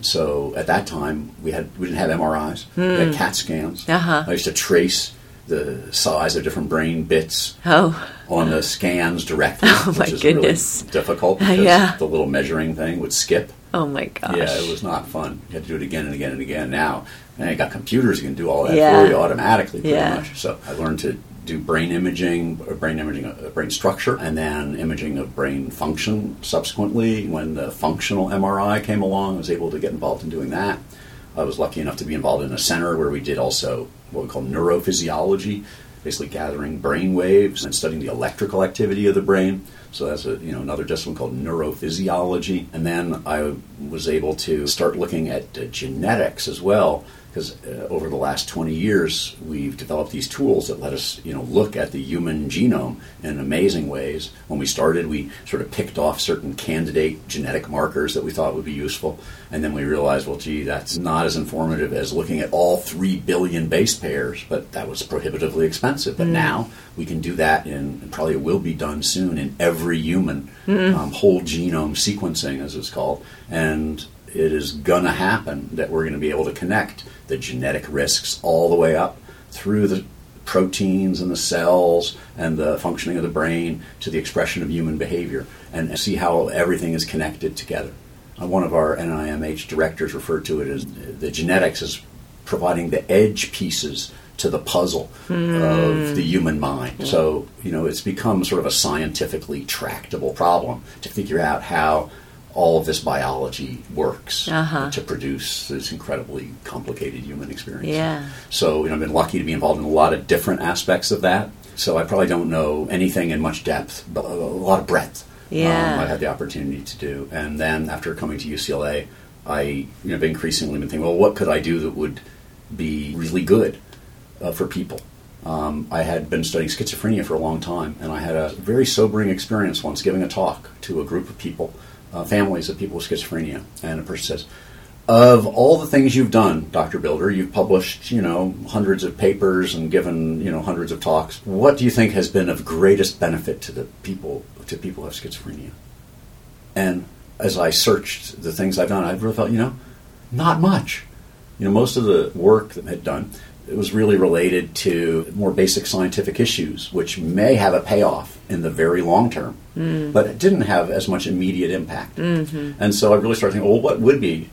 S3: So at that time, we had we didn't have MRIs, we had CAT scans.
S2: Uh-huh.
S3: I used to trace the size of different brain bits
S2: Oh,
S3: on the scans directly,
S2: Oh, my
S3: which is
S2: goodness.
S3: really difficult uh, because
S2: Yeah.
S3: the little measuring thing would skip.
S2: oh my gosh.
S3: Yeah, it was not fun. You had to do it again and again and again. Now, man, you got computers that can do all that
S2: Yeah.
S3: for you automatically, pretty
S2: Yeah.
S3: much. So I learned to do brain imaging, uh, brain imaging of brain structure, and then imaging of brain function. Subsequently, when the functional MRI came along, I was able to get involved in doing that. I was lucky enough to be involved in a center where we did also what we call neurophysiology basically gathering brain waves and studying the electrical activity of the brain. So that's a you know another discipline called neurophysiology. And then I was able to start looking at uh, genetics as well because uh, over the last 20 years we've developed these tools that let us you know look at the human genome in amazing ways when we started we sort of picked off certain candidate genetic markers that we thought would be useful and then we realized well gee that's not as informative as looking at all 3 billion base pairs but that was prohibitively expensive but mm. now we can do that in and probably will be done soon in every human mm. um, whole genome sequencing as it's called and it is going to happen that we're going to be able to connect the genetic risks all the way up through the proteins and the cells and the functioning of the brain to the expression of human behavior and see how everything is connected together. Uh, one of our NIMH directors referred to it as the genetics as providing the edge pieces to the puzzle mm. of the human mind. So, you know, it's become sort of a scientifically tractable problem to figure out how all of this biology works uh-huh. to produce this incredibly complicated human experience.
S2: Yeah.
S3: So, you know, I've been lucky to be involved in a lot of different aspects of that. So I probably don't know anything in much depth, but a lot of breadth.
S2: Yeah.
S3: Um, I had the opportunity to do. And then after coming to UCLA, I you know, have increasingly been thinking, well, what could I do that would be really good uh, for people? Um, I had been studying schizophrenia for a long time, and I had a very sobering experience once giving a talk to a group of people uh, families of people with schizophrenia. And a person says, of all the things you've done, Dr. Bilder, you've published, you know, hundreds of papers and given, you know, hundreds of talks. What do you think has been of greatest benefit to the people to people who have schizophrenia? And as I searched the things I've done, I really felt, you know, not much. You know, most of the work that I had done it was really related to more basic scientific issues, which may have a payoff in the very long term, mm. but it didn't have as much immediate impact. Mm-hmm. And so I really started thinking, well, what would be,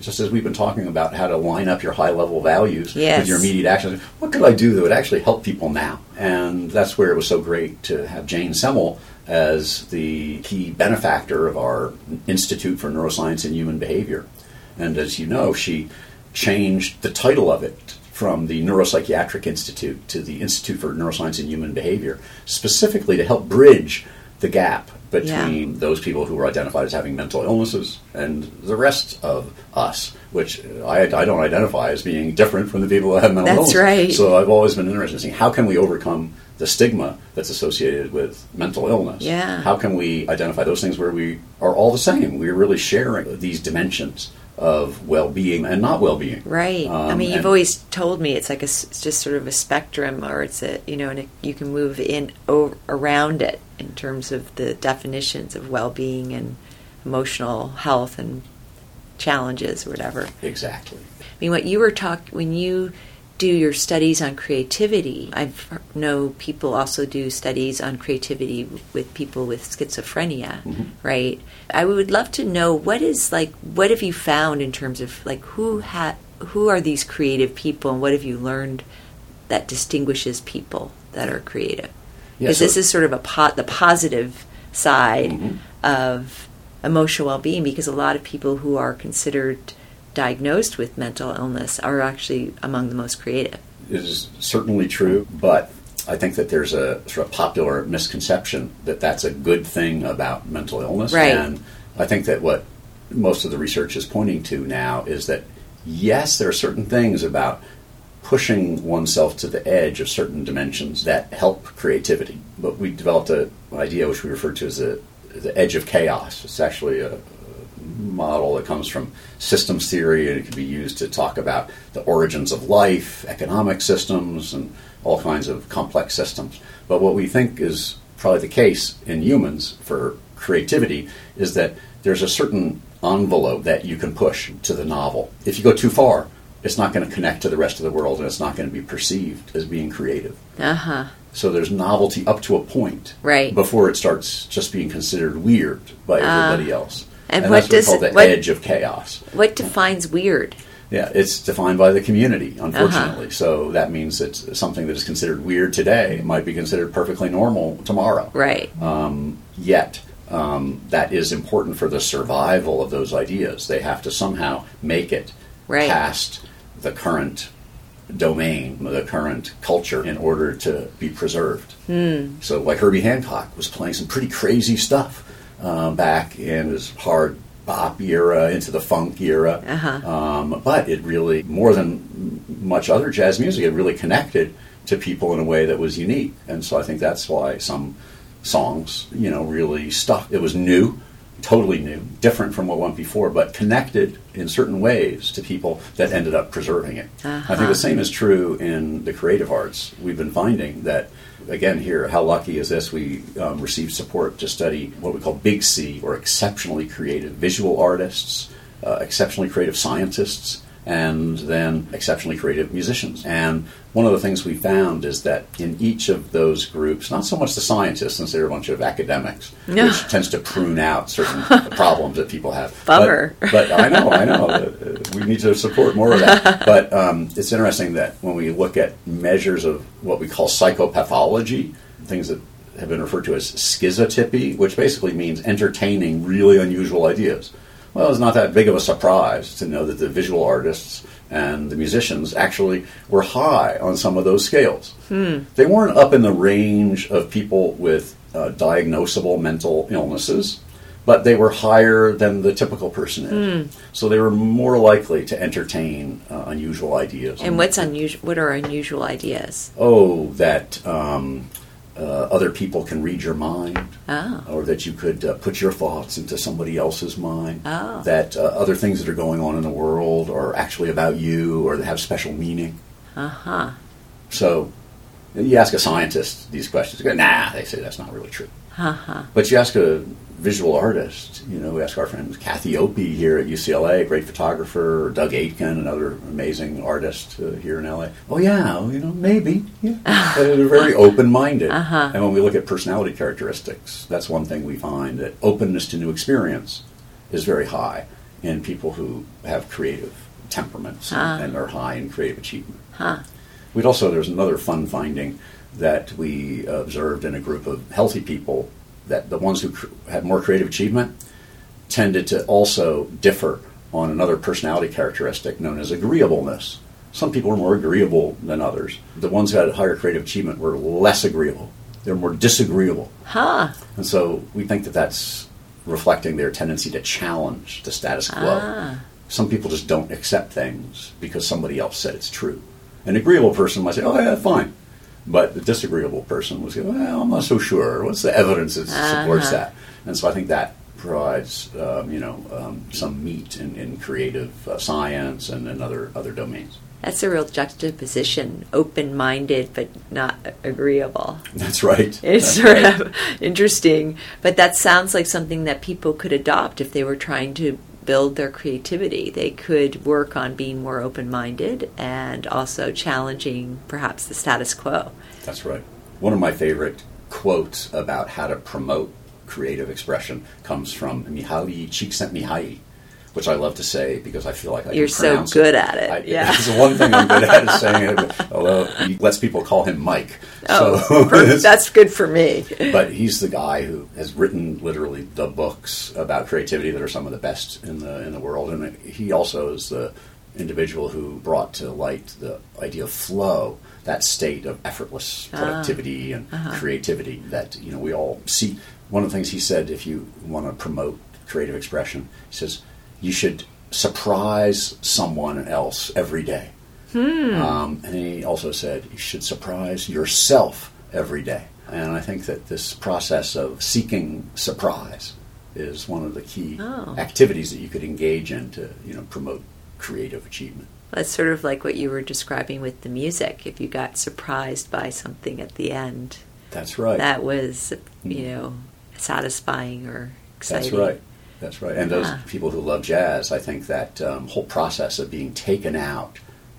S3: just as we've been talking about how to line up your high level values
S2: yes.
S3: with your immediate actions, what could I do that would actually help people now? And that's where it was so great to have Jane Semel as the key benefactor of our Institute for Neuroscience and Human Behavior. And as you know, she changed the title of it from the Neuropsychiatric Institute to the Institute for Neuroscience and Human Behavior, specifically to help bridge the gap between yeah. those people who are identified as having mental illnesses and the rest of us, which I, I don't identify as being different from the people that have mental
S2: that's
S3: illness.
S2: right.
S3: So I've always been interested in seeing how can we overcome the stigma that's associated with mental illness.
S2: Yeah.
S3: How can we identify those things where we are all the same? We're really sharing these dimensions of well-being and not well-being.
S2: Right. Um, I mean, you've always told me it's like a, it's just sort of a spectrum, or it's a you know, and it, you can move in over, around it in terms of the definitions of well-being and emotional health and challenges or whatever.
S3: Exactly.
S2: I mean, what you were talking when you do your studies on creativity. I know people also do studies on creativity with people with schizophrenia, mm-hmm. right? I would love to know what is like what have you found in terms of like who ha- who are these creative people and what have you learned that distinguishes people that are creative? Because yeah, so this is sort of a pot the positive side mm-hmm. of emotional well-being because a lot of people who are considered diagnosed with mental illness are actually among the most creative.
S3: It is certainly true, but I think that there's a sort of popular misconception that that's a good thing about mental illness.
S2: Right.
S3: And I think that what most of the research is pointing to now is that yes, there are certain things about pushing oneself to the edge of certain dimensions that help creativity. But we developed an idea which we refer to as the, the edge of chaos. It's actually a, model that comes from systems theory, and it can be used to talk about the origins of life, economic systems, and all kinds of complex systems. But what we think is probably the case in humans for creativity is that there's a certain envelope that you can push to the novel. If you go too far, it's not going to connect to the rest of the world and it's not going to be perceived as being creative.
S2: Uh-huh.
S3: So there's novelty up to a point.
S2: Right.
S3: Before it starts just being considered weird by uh, everybody else.
S2: And,
S3: and
S2: what
S3: does
S2: what
S3: the
S2: what,
S3: edge of chaos?
S2: What defines weird?
S3: Yeah, it's defined by the community, unfortunately. Uh-huh. So that means that something that is considered weird today might be considered perfectly normal tomorrow.
S2: Right.
S3: Um, yet, um, that is important for the survival of those ideas. They have to somehow make it
S2: right.
S3: past the current domain, the current culture, in order to be preserved. So, like Herbie Hancock was playing some pretty crazy stuff uh, back in his hard bop era into the funk era. Um, but it really, more than much other jazz music, it really connected to people in a way that was unique. And so I think that's why some songs, you know, really stuck. It was new, totally new, different from what went before, but connected in certain ways to people that ended up preserving it. I think the same is true in the creative arts. We've been finding that, again, here, how lucky is this? We um, received support to study what we call Big C, or exceptionally creative visual artists, uh, exceptionally creative scientists, and then exceptionally creative musicians. And one of the things we found is that in each of those groups, not so much the scientists, since they're a bunch of academics, which tends to prune out certain problems that people have.
S2: Bummer.
S3: But, but I know, I know. uh, we need to support more of that. But um, it's interesting that when we look at measures of what we call psychopathology, things that have been referred to as schizotypy, which basically means entertaining really unusual ideas. Well, it's not that big of a surprise to know that the visual artists and the musicians actually were high on some of those scales. They weren't up in the range of people with uh, diagnosable mental illnesses, but they were higher than the typical person is. So they were more likely to entertain uh, unusual ideas.
S2: And what's unusual? What are unusual ideas?
S3: oh, that um, uh, other people can read your mind,
S2: Oh.
S3: or that you could uh, put your thoughts into somebody else's mind.
S2: Oh.
S3: That uh, other things that are going on in the world are actually about you, or they have special meaning.
S2: Uh huh.
S3: So you ask a scientist these questions, go, nah, they say that's not really true.
S2: Uh huh.
S3: But you ask a visual artist, you know, we ask our friend Kathy Opie here at UCLA, great photographer, Doug Aitken, another amazing artist uh, here in LA. Oh yeah, well, you know, maybe. Yeah. They're very open-minded.
S2: Uh-huh.
S3: And when we look at personality characteristics, that's one thing we find that openness to new experience is very high in people who have creative temperaments
S2: Ah.
S3: and, and are high in creative achievement.
S2: Huh.
S3: We'd also, there's another fun finding that we observed in a group of healthy people that the ones who cr- had more creative achievement tended to also differ on another personality characteristic known as agreeableness. Some people are more agreeable than others. The ones who had higher creative achievement were less agreeable. They're more disagreeable.
S2: Huh.
S3: And so we think that that's reflecting their tendency to challenge the status quo.
S2: Ah.
S3: Some people just don't accept things because somebody else said it's true. An agreeable person might say, "Oh yeah, fine," but the disagreeable person was say, "Well, I'm not so sure. What's the evidence that supports
S2: Uh-huh.
S3: that?" And so I think that provides, um, you know, um, some meat in, in creative uh, science and in other other domains.
S2: That's a real juxtaposition. Open-minded but not agreeable.
S3: That's right.
S2: It's
S3: That's
S2: sort
S3: right.
S2: of interesting, but that sounds like something that people could adopt if they were trying to build their creativity. They could work on being more open minded and also challenging perhaps the status quo.
S3: That's right. One of my favorite quotes about how to promote creative expression comes from Mihaly Csikszentmihalyi, which I love to say because I feel like I
S2: You're so good at it.
S3: I,
S2: yeah.
S3: It's the one thing I'm good at is saying it, although he lets people call him Mike.
S2: Oh,
S3: So
S2: that's good for me.
S3: but he's the guy who has written literally the books about creativity that are some of the best in the in the world, and he also is the individual who brought to light the idea of flow, that state of effortless ah. productivity and uh-huh. creativity that you know we all see. One of the things he said, if you want to promote creative expression, he says you should surprise someone else every day. Um, and he also said you should surprise yourself every day. And I think that this process of seeking surprise is one of the key
S2: Oh.
S3: activities that you could engage in to you know promote creative achievement.
S2: That's sort of like what you were describing with the music. If you got surprised by something at the end,
S3: That's right.
S2: that was, you know, satisfying or exciting.
S3: That's right. That's right. And those
S2: Ah.
S3: people who love jazz, I think that um, whole process of being taken out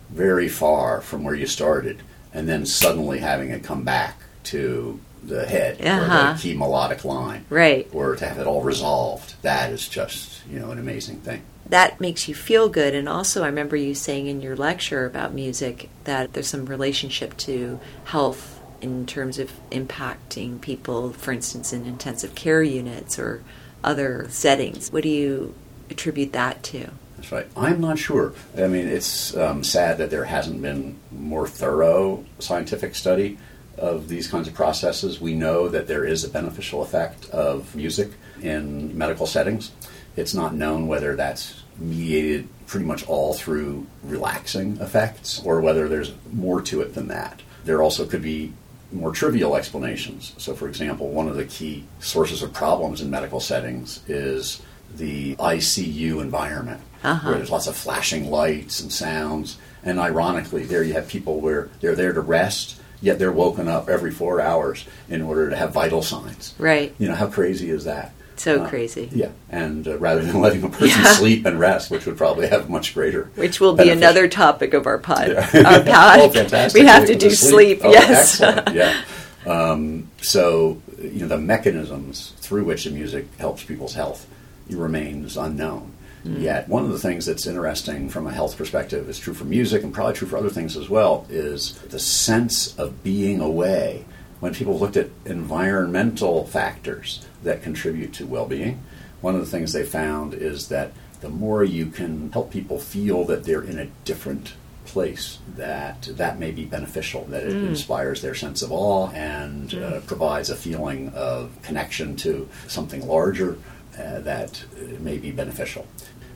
S3: very far from where you started and then suddenly having it come back to the head or
S2: Uh-huh.
S3: the key melodic line
S2: Right.
S3: or to have it all resolved, that is just, you know, an amazing thing.
S2: that makes you feel good. And also, I remember you saying in your lecture about music that there's some relationship to health in terms of impacting people, for instance, in intensive care units or other settings. What do you attribute that to?
S3: That's right. I'm not sure. I mean, it's um, sad that there hasn't been more thorough scientific study of these kinds of processes. We know that there is a beneficial effect of music in medical settings. It's not known whether that's mediated pretty much all through relaxing effects or whether there's more to it than that. There also could be more trivial explanations. So, for example, one of the key sources of problems in medical settings is the ICU environment,
S2: Uh-huh.
S3: where there's lots of flashing lights and sounds. And ironically, there you have people where they're there to rest, yet they're woken up every four hours in order to have vital signs.
S2: Right.
S3: You know, how crazy is that?
S2: So
S3: Uh,
S2: crazy.
S3: Yeah, and uh, rather than letting a person
S2: Yeah.
S3: sleep and rest, which would probably have much greater.
S2: Which will be
S3: beneficial-
S2: another topic of our pod.
S3: Yeah.
S2: Our pod.
S3: oh.
S2: We have to do
S3: the
S2: sleep.
S3: Oh,
S2: yes.
S3: Yeah. Um, so, you know, the mechanisms through which the music helps people's health remains unknown.
S2: Mm.
S3: Yet, one of the things that's interesting from a health perspective is true for music and probably true for other things as well is the sense of being away. When people looked at environmental factors that contribute to well being, one of the things they found is that the more you can help people feel that they're in a different place, that that may be beneficial, that it inspires their sense of awe and uh, provides a feeling of connection to something larger uh, that uh, may be beneficial.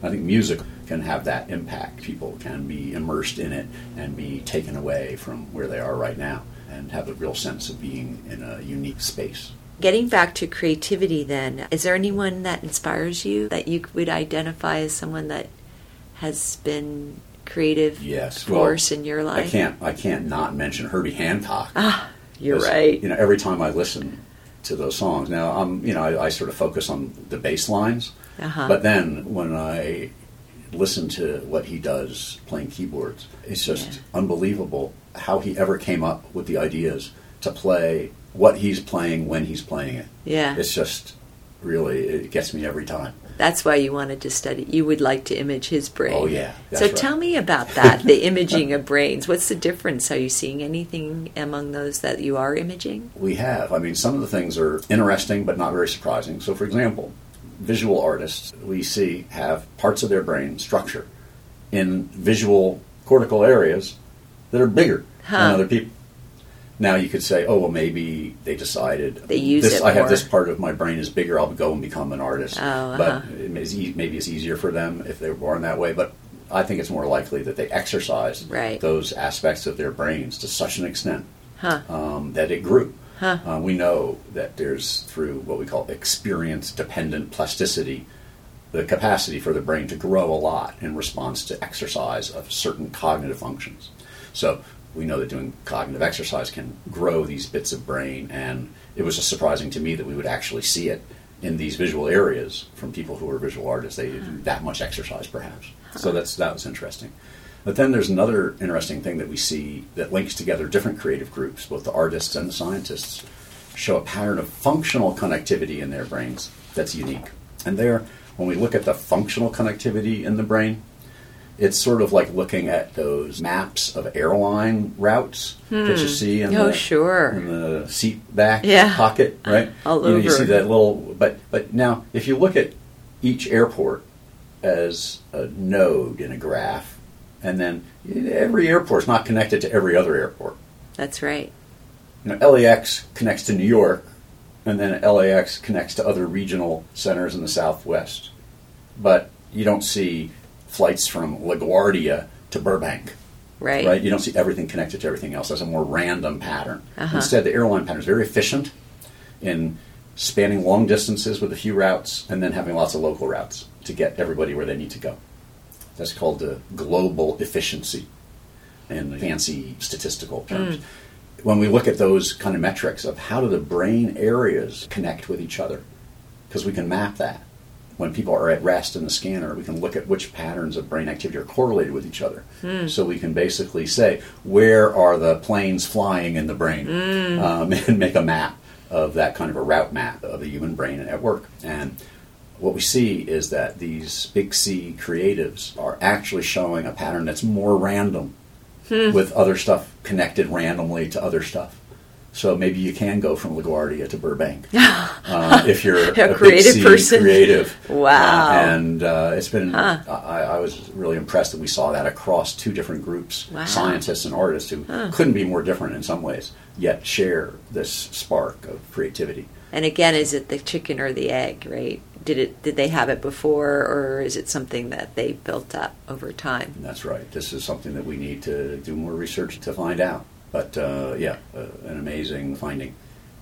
S3: I think music can have that impact. People can be immersed in it and be taken away from where they are right now and have a real sense of being in a unique space.
S2: Getting back to creativity, then, is there anyone that inspires you that you would identify as someone that has been creative
S3: Yes,
S2: force
S3: well,
S2: in your life?
S3: I can't. I can't not mention Herbie Hancock.
S2: Ah, you're right.
S3: You know, every time I listen to those songs, now I'm, you know, I, I sort of focus on the bass lines,
S2: Uh-huh.
S3: but then when I listen to what he does playing keyboards, it's just
S2: Yeah.
S3: unbelievable how he ever came up with the ideas to play what he's playing when he's playing it.
S2: Yeah.
S3: It's just really it gets me every time.
S2: That's why you wanted to study. You would like to image his brain.
S3: Oh, yeah,
S2: so
S3: right.
S2: tell me about that, the imaging of brains. What's the difference? Are you seeing anything among those that you are imaging?
S3: We have. I mean, some of the things are interesting but not very surprising. So, for example, visual artists we see have parts of their brain structure in visual cortical areas that are bigger
S2: Huh.
S3: than other people. Now, you could say, oh, well, maybe they decided
S2: They use
S3: this,
S2: it
S3: I have this part of my brain is bigger, I'll go and become an artist.
S2: Oh, uh-huh.
S3: But it may- maybe it's easier for them if they were born that way. But I think it's more likely that they exercised
S2: Right.
S3: those aspects of their brains to such an extent
S2: Huh.
S3: um, that it grew.
S2: Huh.
S3: Uh, we know that there's through what we call experience dependent plasticity, the capacity for the brain to grow a lot in response to exercise of certain cognitive functions. So we know that doing cognitive exercise can grow these bits of brain, and it was just surprising to me that we would actually see it in these visual areas from people who are visual artists. They do that much exercise, perhaps. So that's that was interesting. But then there's another interesting thing that we see that links together different creative groups, both the artists and the scientists, show a pattern of functional connectivity in their brains that's unique. And there, when we look at the functional connectivity in the brain, it's sort of like looking at those maps of airline routes that you hmm. see in,
S2: Oh,
S3: the,
S2: sure.
S3: in the seat back
S2: Yeah.
S3: pocket, right?
S2: All
S3: you, know, you see that little, but but now if you look at each airport as a node in a graph, and then every airport's not connected to every other airport.
S2: That's right.
S3: You know, LAX connects to New York, and then LAX connects to other regional centers in the Southwest. But you don't see flights from LaGuardia to Burbank,
S2: Right.
S3: right? You don't see everything connected to everything else. That's a more random pattern.
S2: Uh-huh.
S3: Instead, the airline pattern is very efficient in spanning long distances with a few routes and then having lots of local routes to get everybody where they need to go. That's called the global efficiency in fancy statistical terms. Mm. When we look at those kind of metrics of how do the brain areas connect with each other, because we can map that. When people are at rest in the scanner, we can look at which patterns of brain activity are correlated with each other. Mm. So we can basically say, where are the planes flying in the brain? Mm. Um, and make a map of that kind of a route map of the human brain at work. And what we see is that these big C creatives are actually showing a pattern that's more random with other stuff connected randomly to other stuff. So maybe you can go from LaGuardia to Burbank uh, if you're
S2: A
S3: a,
S2: creative
S3: big C
S2: person.
S3: creative.
S2: Wow.
S3: Uh, and uh, it's been.
S2: Huh.
S3: I, I was really impressed that we saw that across two different groups,
S2: Wow.
S3: scientists and artists who couldn't be more different in some ways, yet share this spark of creativity.
S2: And again, is it the chicken or the egg, right? Did it did they have it before or is it something that they built up over time?
S3: That's right. This is something that we need to do more research to find out. But uh, yeah, uh, an amazing finding,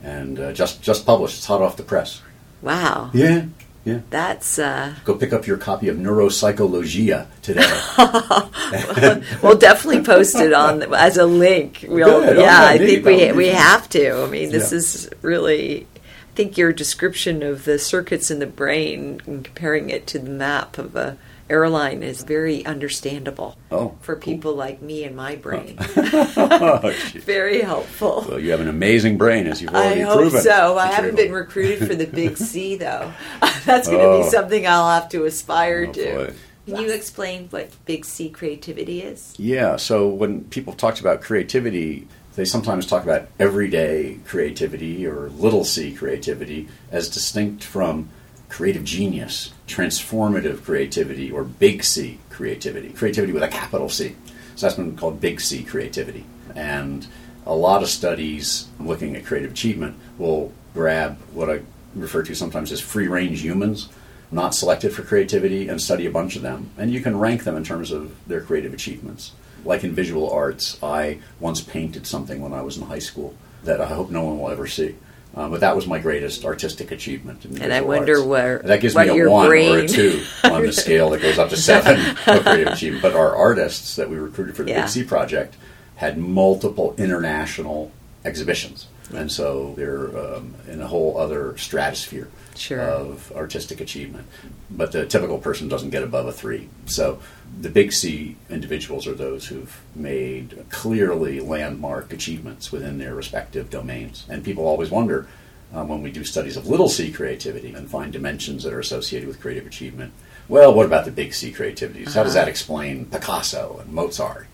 S3: and uh, just just published. It's hot off the press.
S2: Wow.
S3: Yeah, yeah.
S2: That's uh
S3: Go pick up your copy of Neuropsychologia today.
S2: we'll definitely post it on as a link. We'll,
S3: Good.
S2: yeah,
S3: Oh,
S2: I think we we have to. I mean, this
S3: Yeah.
S2: is really. I think your description of the circuits in the brain and comparing it to the map of a airline is very understandable
S3: Oh,
S2: for
S3: cool.
S2: people like me and my brain.
S3: Oh,
S2: very helpful.
S3: well, you have an amazing brain, as you've already proven.
S2: I hope
S3: proven.
S2: so. I haven't been recruited for the big C though. That's going to
S3: Oh.
S2: be something I'll have to aspire
S3: Oh,
S2: to.
S3: boy.
S2: Can you explain what big C creativity is?
S3: Yeah, so when people talk about creativity, they sometimes talk about everyday creativity or little c creativity as distinct from creative genius, transformative creativity, or big C creativity. Creativity with a capital C. So that's been called big C creativity. And a lot of studies looking at creative achievement will grab what I refer to sometimes as free range humans, not selected for creativity, and study a bunch of them. And you can rank them in terms of their creative achievements. Like in visual arts, I once painted something when I was in high school that I hope no one will ever see. Um, but that was my greatest artistic achievement. In
S2: And I wonder
S3: arts.
S2: where-
S3: that gives
S2: what
S3: me a one or a two on the scale that goes up to seven of creative achievement. But our artists that we recruited for the
S2: Yeah.
S3: Big C project had multiple international exhibitions, and so they're um, in a whole other stratosphere
S2: Sure.
S3: of artistic achievement. But the typical person doesn't get above a three. So the Big C individuals are those who've made clearly landmark achievements within their respective domains, and people always wonder. Um, when we do studies of little c creativity and find dimensions that are associated with creative achievement, well, what about the big C creativities? How does that explain Picasso and Mozart?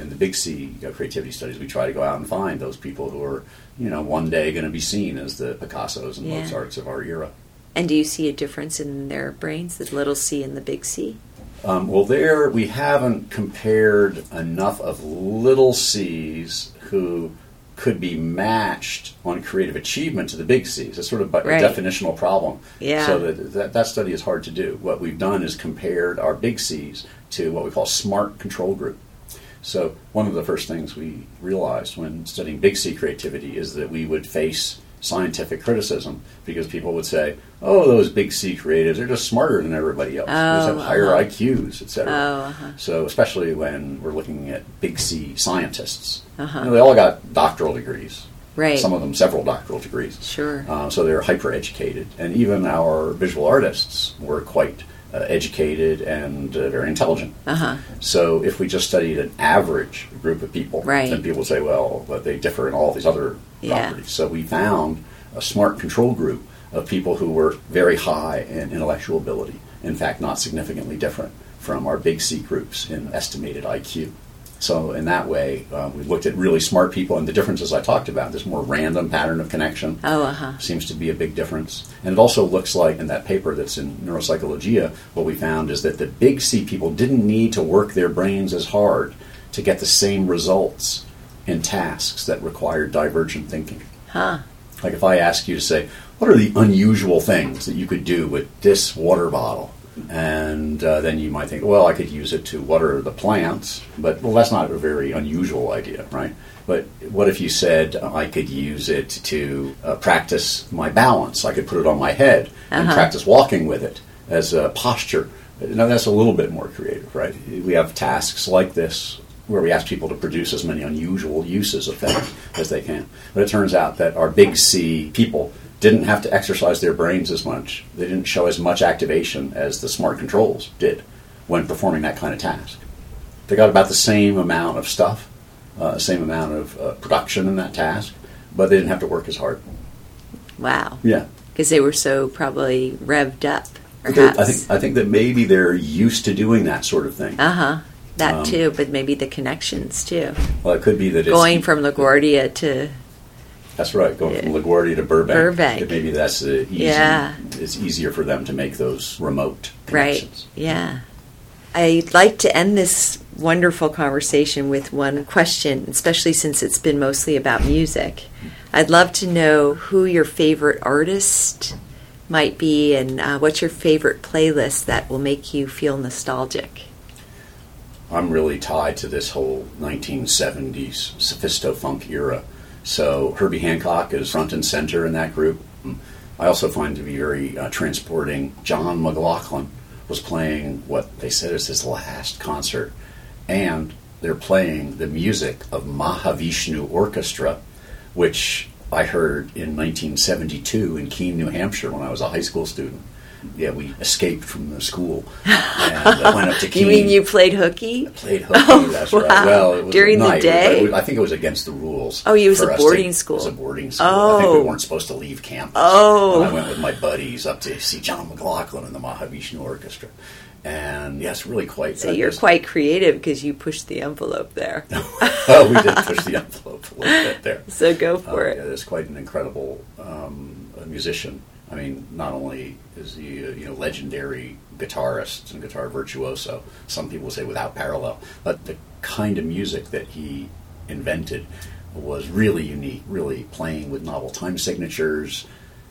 S3: In the big C creativity studies, we try to go out and find those people who are, you know, one day going to be seen as the Picassos and
S2: Yeah.
S3: Mozarts of our era.
S2: And do you see a difference in their brains, the little c and the big C?
S3: Um, well, there we haven't compared enough of little C's who could be matched on creative achievement to the big C's. It's sort of a
S2: Right.
S3: definitional problem.
S2: Yeah.
S3: So that, that that study is hard to do. What we've done is compared our big C's to what we call smart control group. So one of the first things we realized when studying big C creativity is that we would face scientific criticism because people would say, "Oh, those big C creatives are just smarter than everybody else. they have
S2: Oh,
S3: higher
S2: uh-huh.
S3: IQs, etc."
S2: Oh, uh-huh.
S3: So especially when we're looking at big C scientists,
S2: Uh-huh.
S3: you know, they all got doctoral degrees.
S2: Right.
S3: Some of them several doctoral degrees.
S2: Sure.
S3: Uh, so they're hyper educated, and even our visual artists were quite uh, educated and uh, very intelligent.
S2: Uh huh.
S3: So if we just studied an average group of people,
S2: Right.
S3: then people would say, well, but they differ in all these other
S2: Yeah.
S3: properties. So we found a smart control group of people who were very high in intellectual ability. In fact, not significantly different from our big C groups in estimated IQ. So in that way, uh, we looked at really smart people and the differences I talked about. This more random pattern of connection
S2: Oh, uh huh.
S3: seems to be a big difference. And it also looks like in that paper that's in Neuropsychologia, what we found is that the big C people didn't need to work their brains as hard to get the same results in tasks that required divergent thinking.
S2: Huh.
S3: Like if I ask you to say, what are the unusual things that you could do with this water bottle? And uh, then you might think, well, I could use it to water the plants, but well, that's not a very unusual idea, right? But what if you said I could use it to uh, practice my balance? I could put it on my head and
S2: Uh-huh.
S3: practice walking with it as a posture. Now that's a little bit more creative, right? We have tasks like this where we ask people to produce as many unusual uses of things as they can. But it turns out that our big C people didn't have to exercise their brains as much. They didn't show as much activation as the smart controls did when performing that kind of task. They got about the same amount of stuff, uh, same amount of uh, production in that task, but they didn't have to work as hard.
S2: Wow.
S3: Yeah.
S2: Because they were so probably revved up, perhaps.
S3: I think I think that maybe they're used to doing that sort of thing.
S2: Uh huh. That
S3: Um,
S2: too, but maybe the connections too.
S3: Well, it could be that it's
S2: Going from LaGuardia to
S3: That's right. Going from LaGuardia to Burbank.
S2: Burbank.
S3: Maybe that's uh, easy.
S2: Yeah.
S3: It's easier for them to make those remote connections. Right.
S2: Yeah. I'd like to end this wonderful conversation with one question, especially since it's been mostly about music. I'd love to know who your favorite artist might be and uh, what's your favorite playlist that will make you feel nostalgic.
S3: I'm really tied to this whole 1970s sophisto funk era. So Herbie Hancock is front and center in that group. I also find to be very uh, transporting. John McLaughlin was playing what they said is his last concert, and they're playing the music of Mahavishnu Orchestra, which I heard in 1972 in Keene, New Hampshire, when I was a high school student. Yeah, we escaped from the school and uh, went up to Keene.
S2: You mean you played hooky?
S3: I played hooky.
S2: Oh,
S3: that's
S2: wow.
S3: right. Well, it was
S2: During
S3: at
S2: the day?
S3: was- I think it was against the rules.
S2: Oh, it was a
S3: us to-
S2: boarding school.
S3: It was a boarding school. Oh. I think
S2: Oh.
S3: we weren't supposed to leave campus.
S2: Oh.
S3: And I went with my buddies up to see John McLaughlin and the Mahavishnu Orchestra, and yes, really quite.
S2: So
S3: uh,
S2: you're quite creative because you pushed the envelope there.
S3: oh, we did push the envelope a little bit there.
S2: So go
S3: Oh,
S2: for
S3: yeah,
S2: it.
S3: there's quite an incredible um, musician. I mean, not only is the a you know legendary guitarist and guitar virtuoso, some people say without parallel, but the kind of music that he invented was really unique. Really playing with novel time signatures,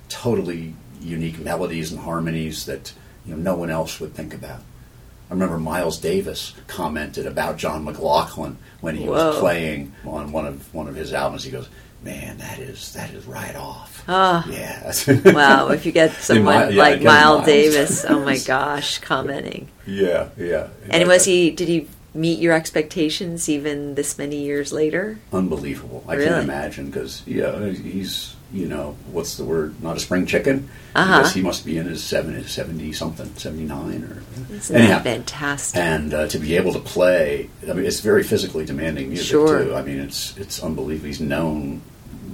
S3: totally unique melodies and harmonies that you know no one else would think about. I remember Miles Davis commented about John McLaughlin when he was playing on one of one of his albums. He goes, "Man, that is that is right off."
S2: Ah.
S3: yeah.
S2: Wow, if you get someone
S3: Mi- yeah,
S2: like Miles. Davis, oh my gosh, commenting.
S3: yeah, yeah.
S2: And was he? Did he meet your expectations even this many years later?
S3: unbelievable? I
S2: Really?
S3: can't imagine because yeah, he's you know what's the word? Not a spring chicken.
S2: Uh-huh.
S3: Because he must be in his 70, 70 something, seventy nine or
S2: Isn't
S3: anyhow.
S2: that fantastic?
S3: and uh, to be able to play i mean it's very physically demanding music
S2: Sure.
S3: too i mean it's it's unbelievable he's known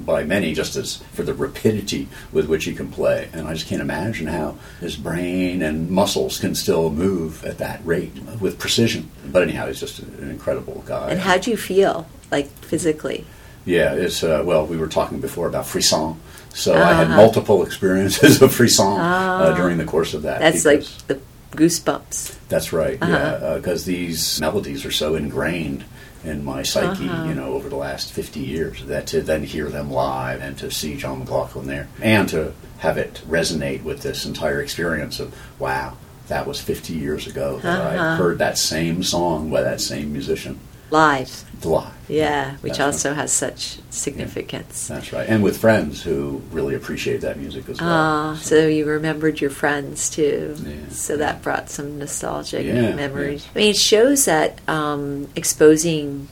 S3: by many just as for the rapidity with which he can play and i just can't imagine how his brain and muscles can still move at that rate with precision but anyhow he's just an incredible guy
S2: and how do you feel, like physically?
S3: yeah it's uh, well we were talking before about frisson so i had
S2: Uh-huh.
S3: multiple experiences of frisson uh, during the course of that
S2: That's like the goosebumps.
S3: That's right.
S2: Uh-huh.
S3: Yeah, because these melodies are so ingrained in my psyche,
S2: Uh-huh.
S3: you know, over the last fifty years, that to then hear them live and to see John McLaughlin there, and to have it resonate with this entire experience of wow, that was fifty years ago that
S2: Uh-huh.
S3: I heard that same song by that same musician
S2: Live,
S3: live.
S2: yeah, which
S3: That's right.
S2: also has such significance.
S3: That's right, and with friends who really appreciate that music as well.
S2: Ah, so you remembered your friends too.
S3: Yeah.
S2: So that brought some nostalgic
S3: Yeah,
S2: memories.
S3: yes.
S2: I mean, it shows that um, exposing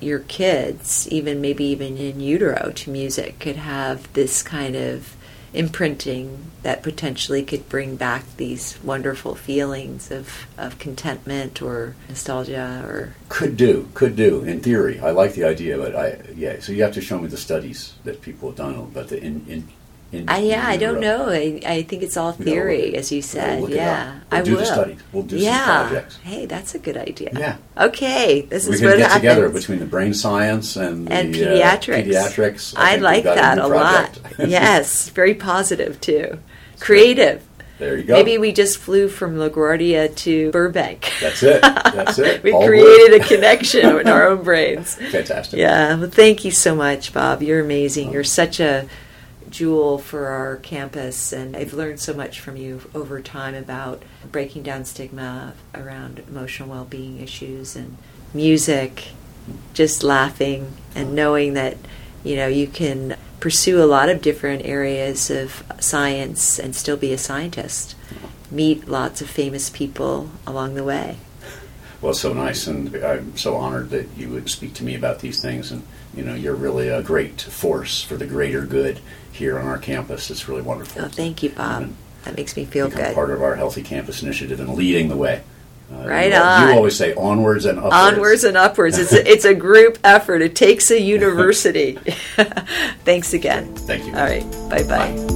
S2: your kids, even maybe even in utero, to music could have this kind of imprinting that potentially could bring back these wonderful feelings of, of contentment or nostalgia or
S3: Could do, could do. In theory, I like the idea, but I yeah. So you have to show me the studies that people have done, but the in in. In
S2: I, yeah, I don't know. I, I think it's all theory,
S3: look
S2: as you said. Yeah.
S3: We'll
S2: I
S3: do
S2: will.
S3: the studies. We'll do some
S2: yeah.
S3: projects.
S2: Hey, that's a good idea.
S3: Yeah.
S2: Okay, this
S3: We're
S2: is
S3: going
S2: what
S3: to get
S2: happens.
S3: together between the brain science and the
S2: and
S3: uh,
S2: pediatrics.
S3: pediatrics.
S2: I, like that
S3: new
S2: a lot. yes, very positive too. Creative.
S3: there you go.
S2: Maybe we just flew from LaGuardia to Burbank.
S3: That's it. That's it.
S2: we
S3: All
S2: created
S3: work.
S2: a connection in our own brains.
S3: Fantastic.
S2: Yeah, well, thank you so much, Bob. You're amazing. You're such a jewel for our campus, and I've learned so much from you over time about breaking down stigma around emotional well being issues and music, just laughing and knowing that you know you can pursue a lot of different areas of science and still be a scientist. Meet lots of famous people along the way.
S3: Well, it's so nice, and I'm so honored that you would speak to me about these things. And you know, you're really a great force for the greater good here on our campus. It's really wonderful.
S2: Oh, thank you, Bob.
S3: And
S2: That makes me feel good.
S3: part of our Healthy Campus Initiative and leading the way. Uh,
S2: Right
S3: you,
S2: on.
S3: You always say onwards and upwards.
S2: Onwards and upwards. It's a, it's a group effort. It takes a university. Thanks again.
S3: Thank you.
S2: All right. Bye bye.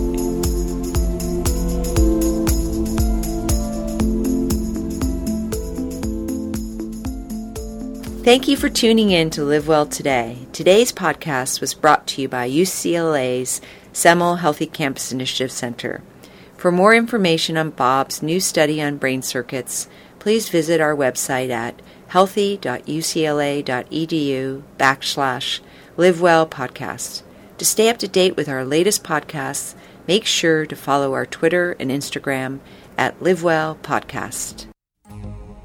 S2: Thank you for tuning in to Live Well Today. Today's podcast was brought to you by UCLA's Semel Healthy Campus Initiative Center. For more information on Bob's new study on brain circuits, please visit our website at healthy.ucla.edu backslash livewell. To stay up to date with our latest podcasts, make sure to follow our Twitter and Instagram at livewell podcast.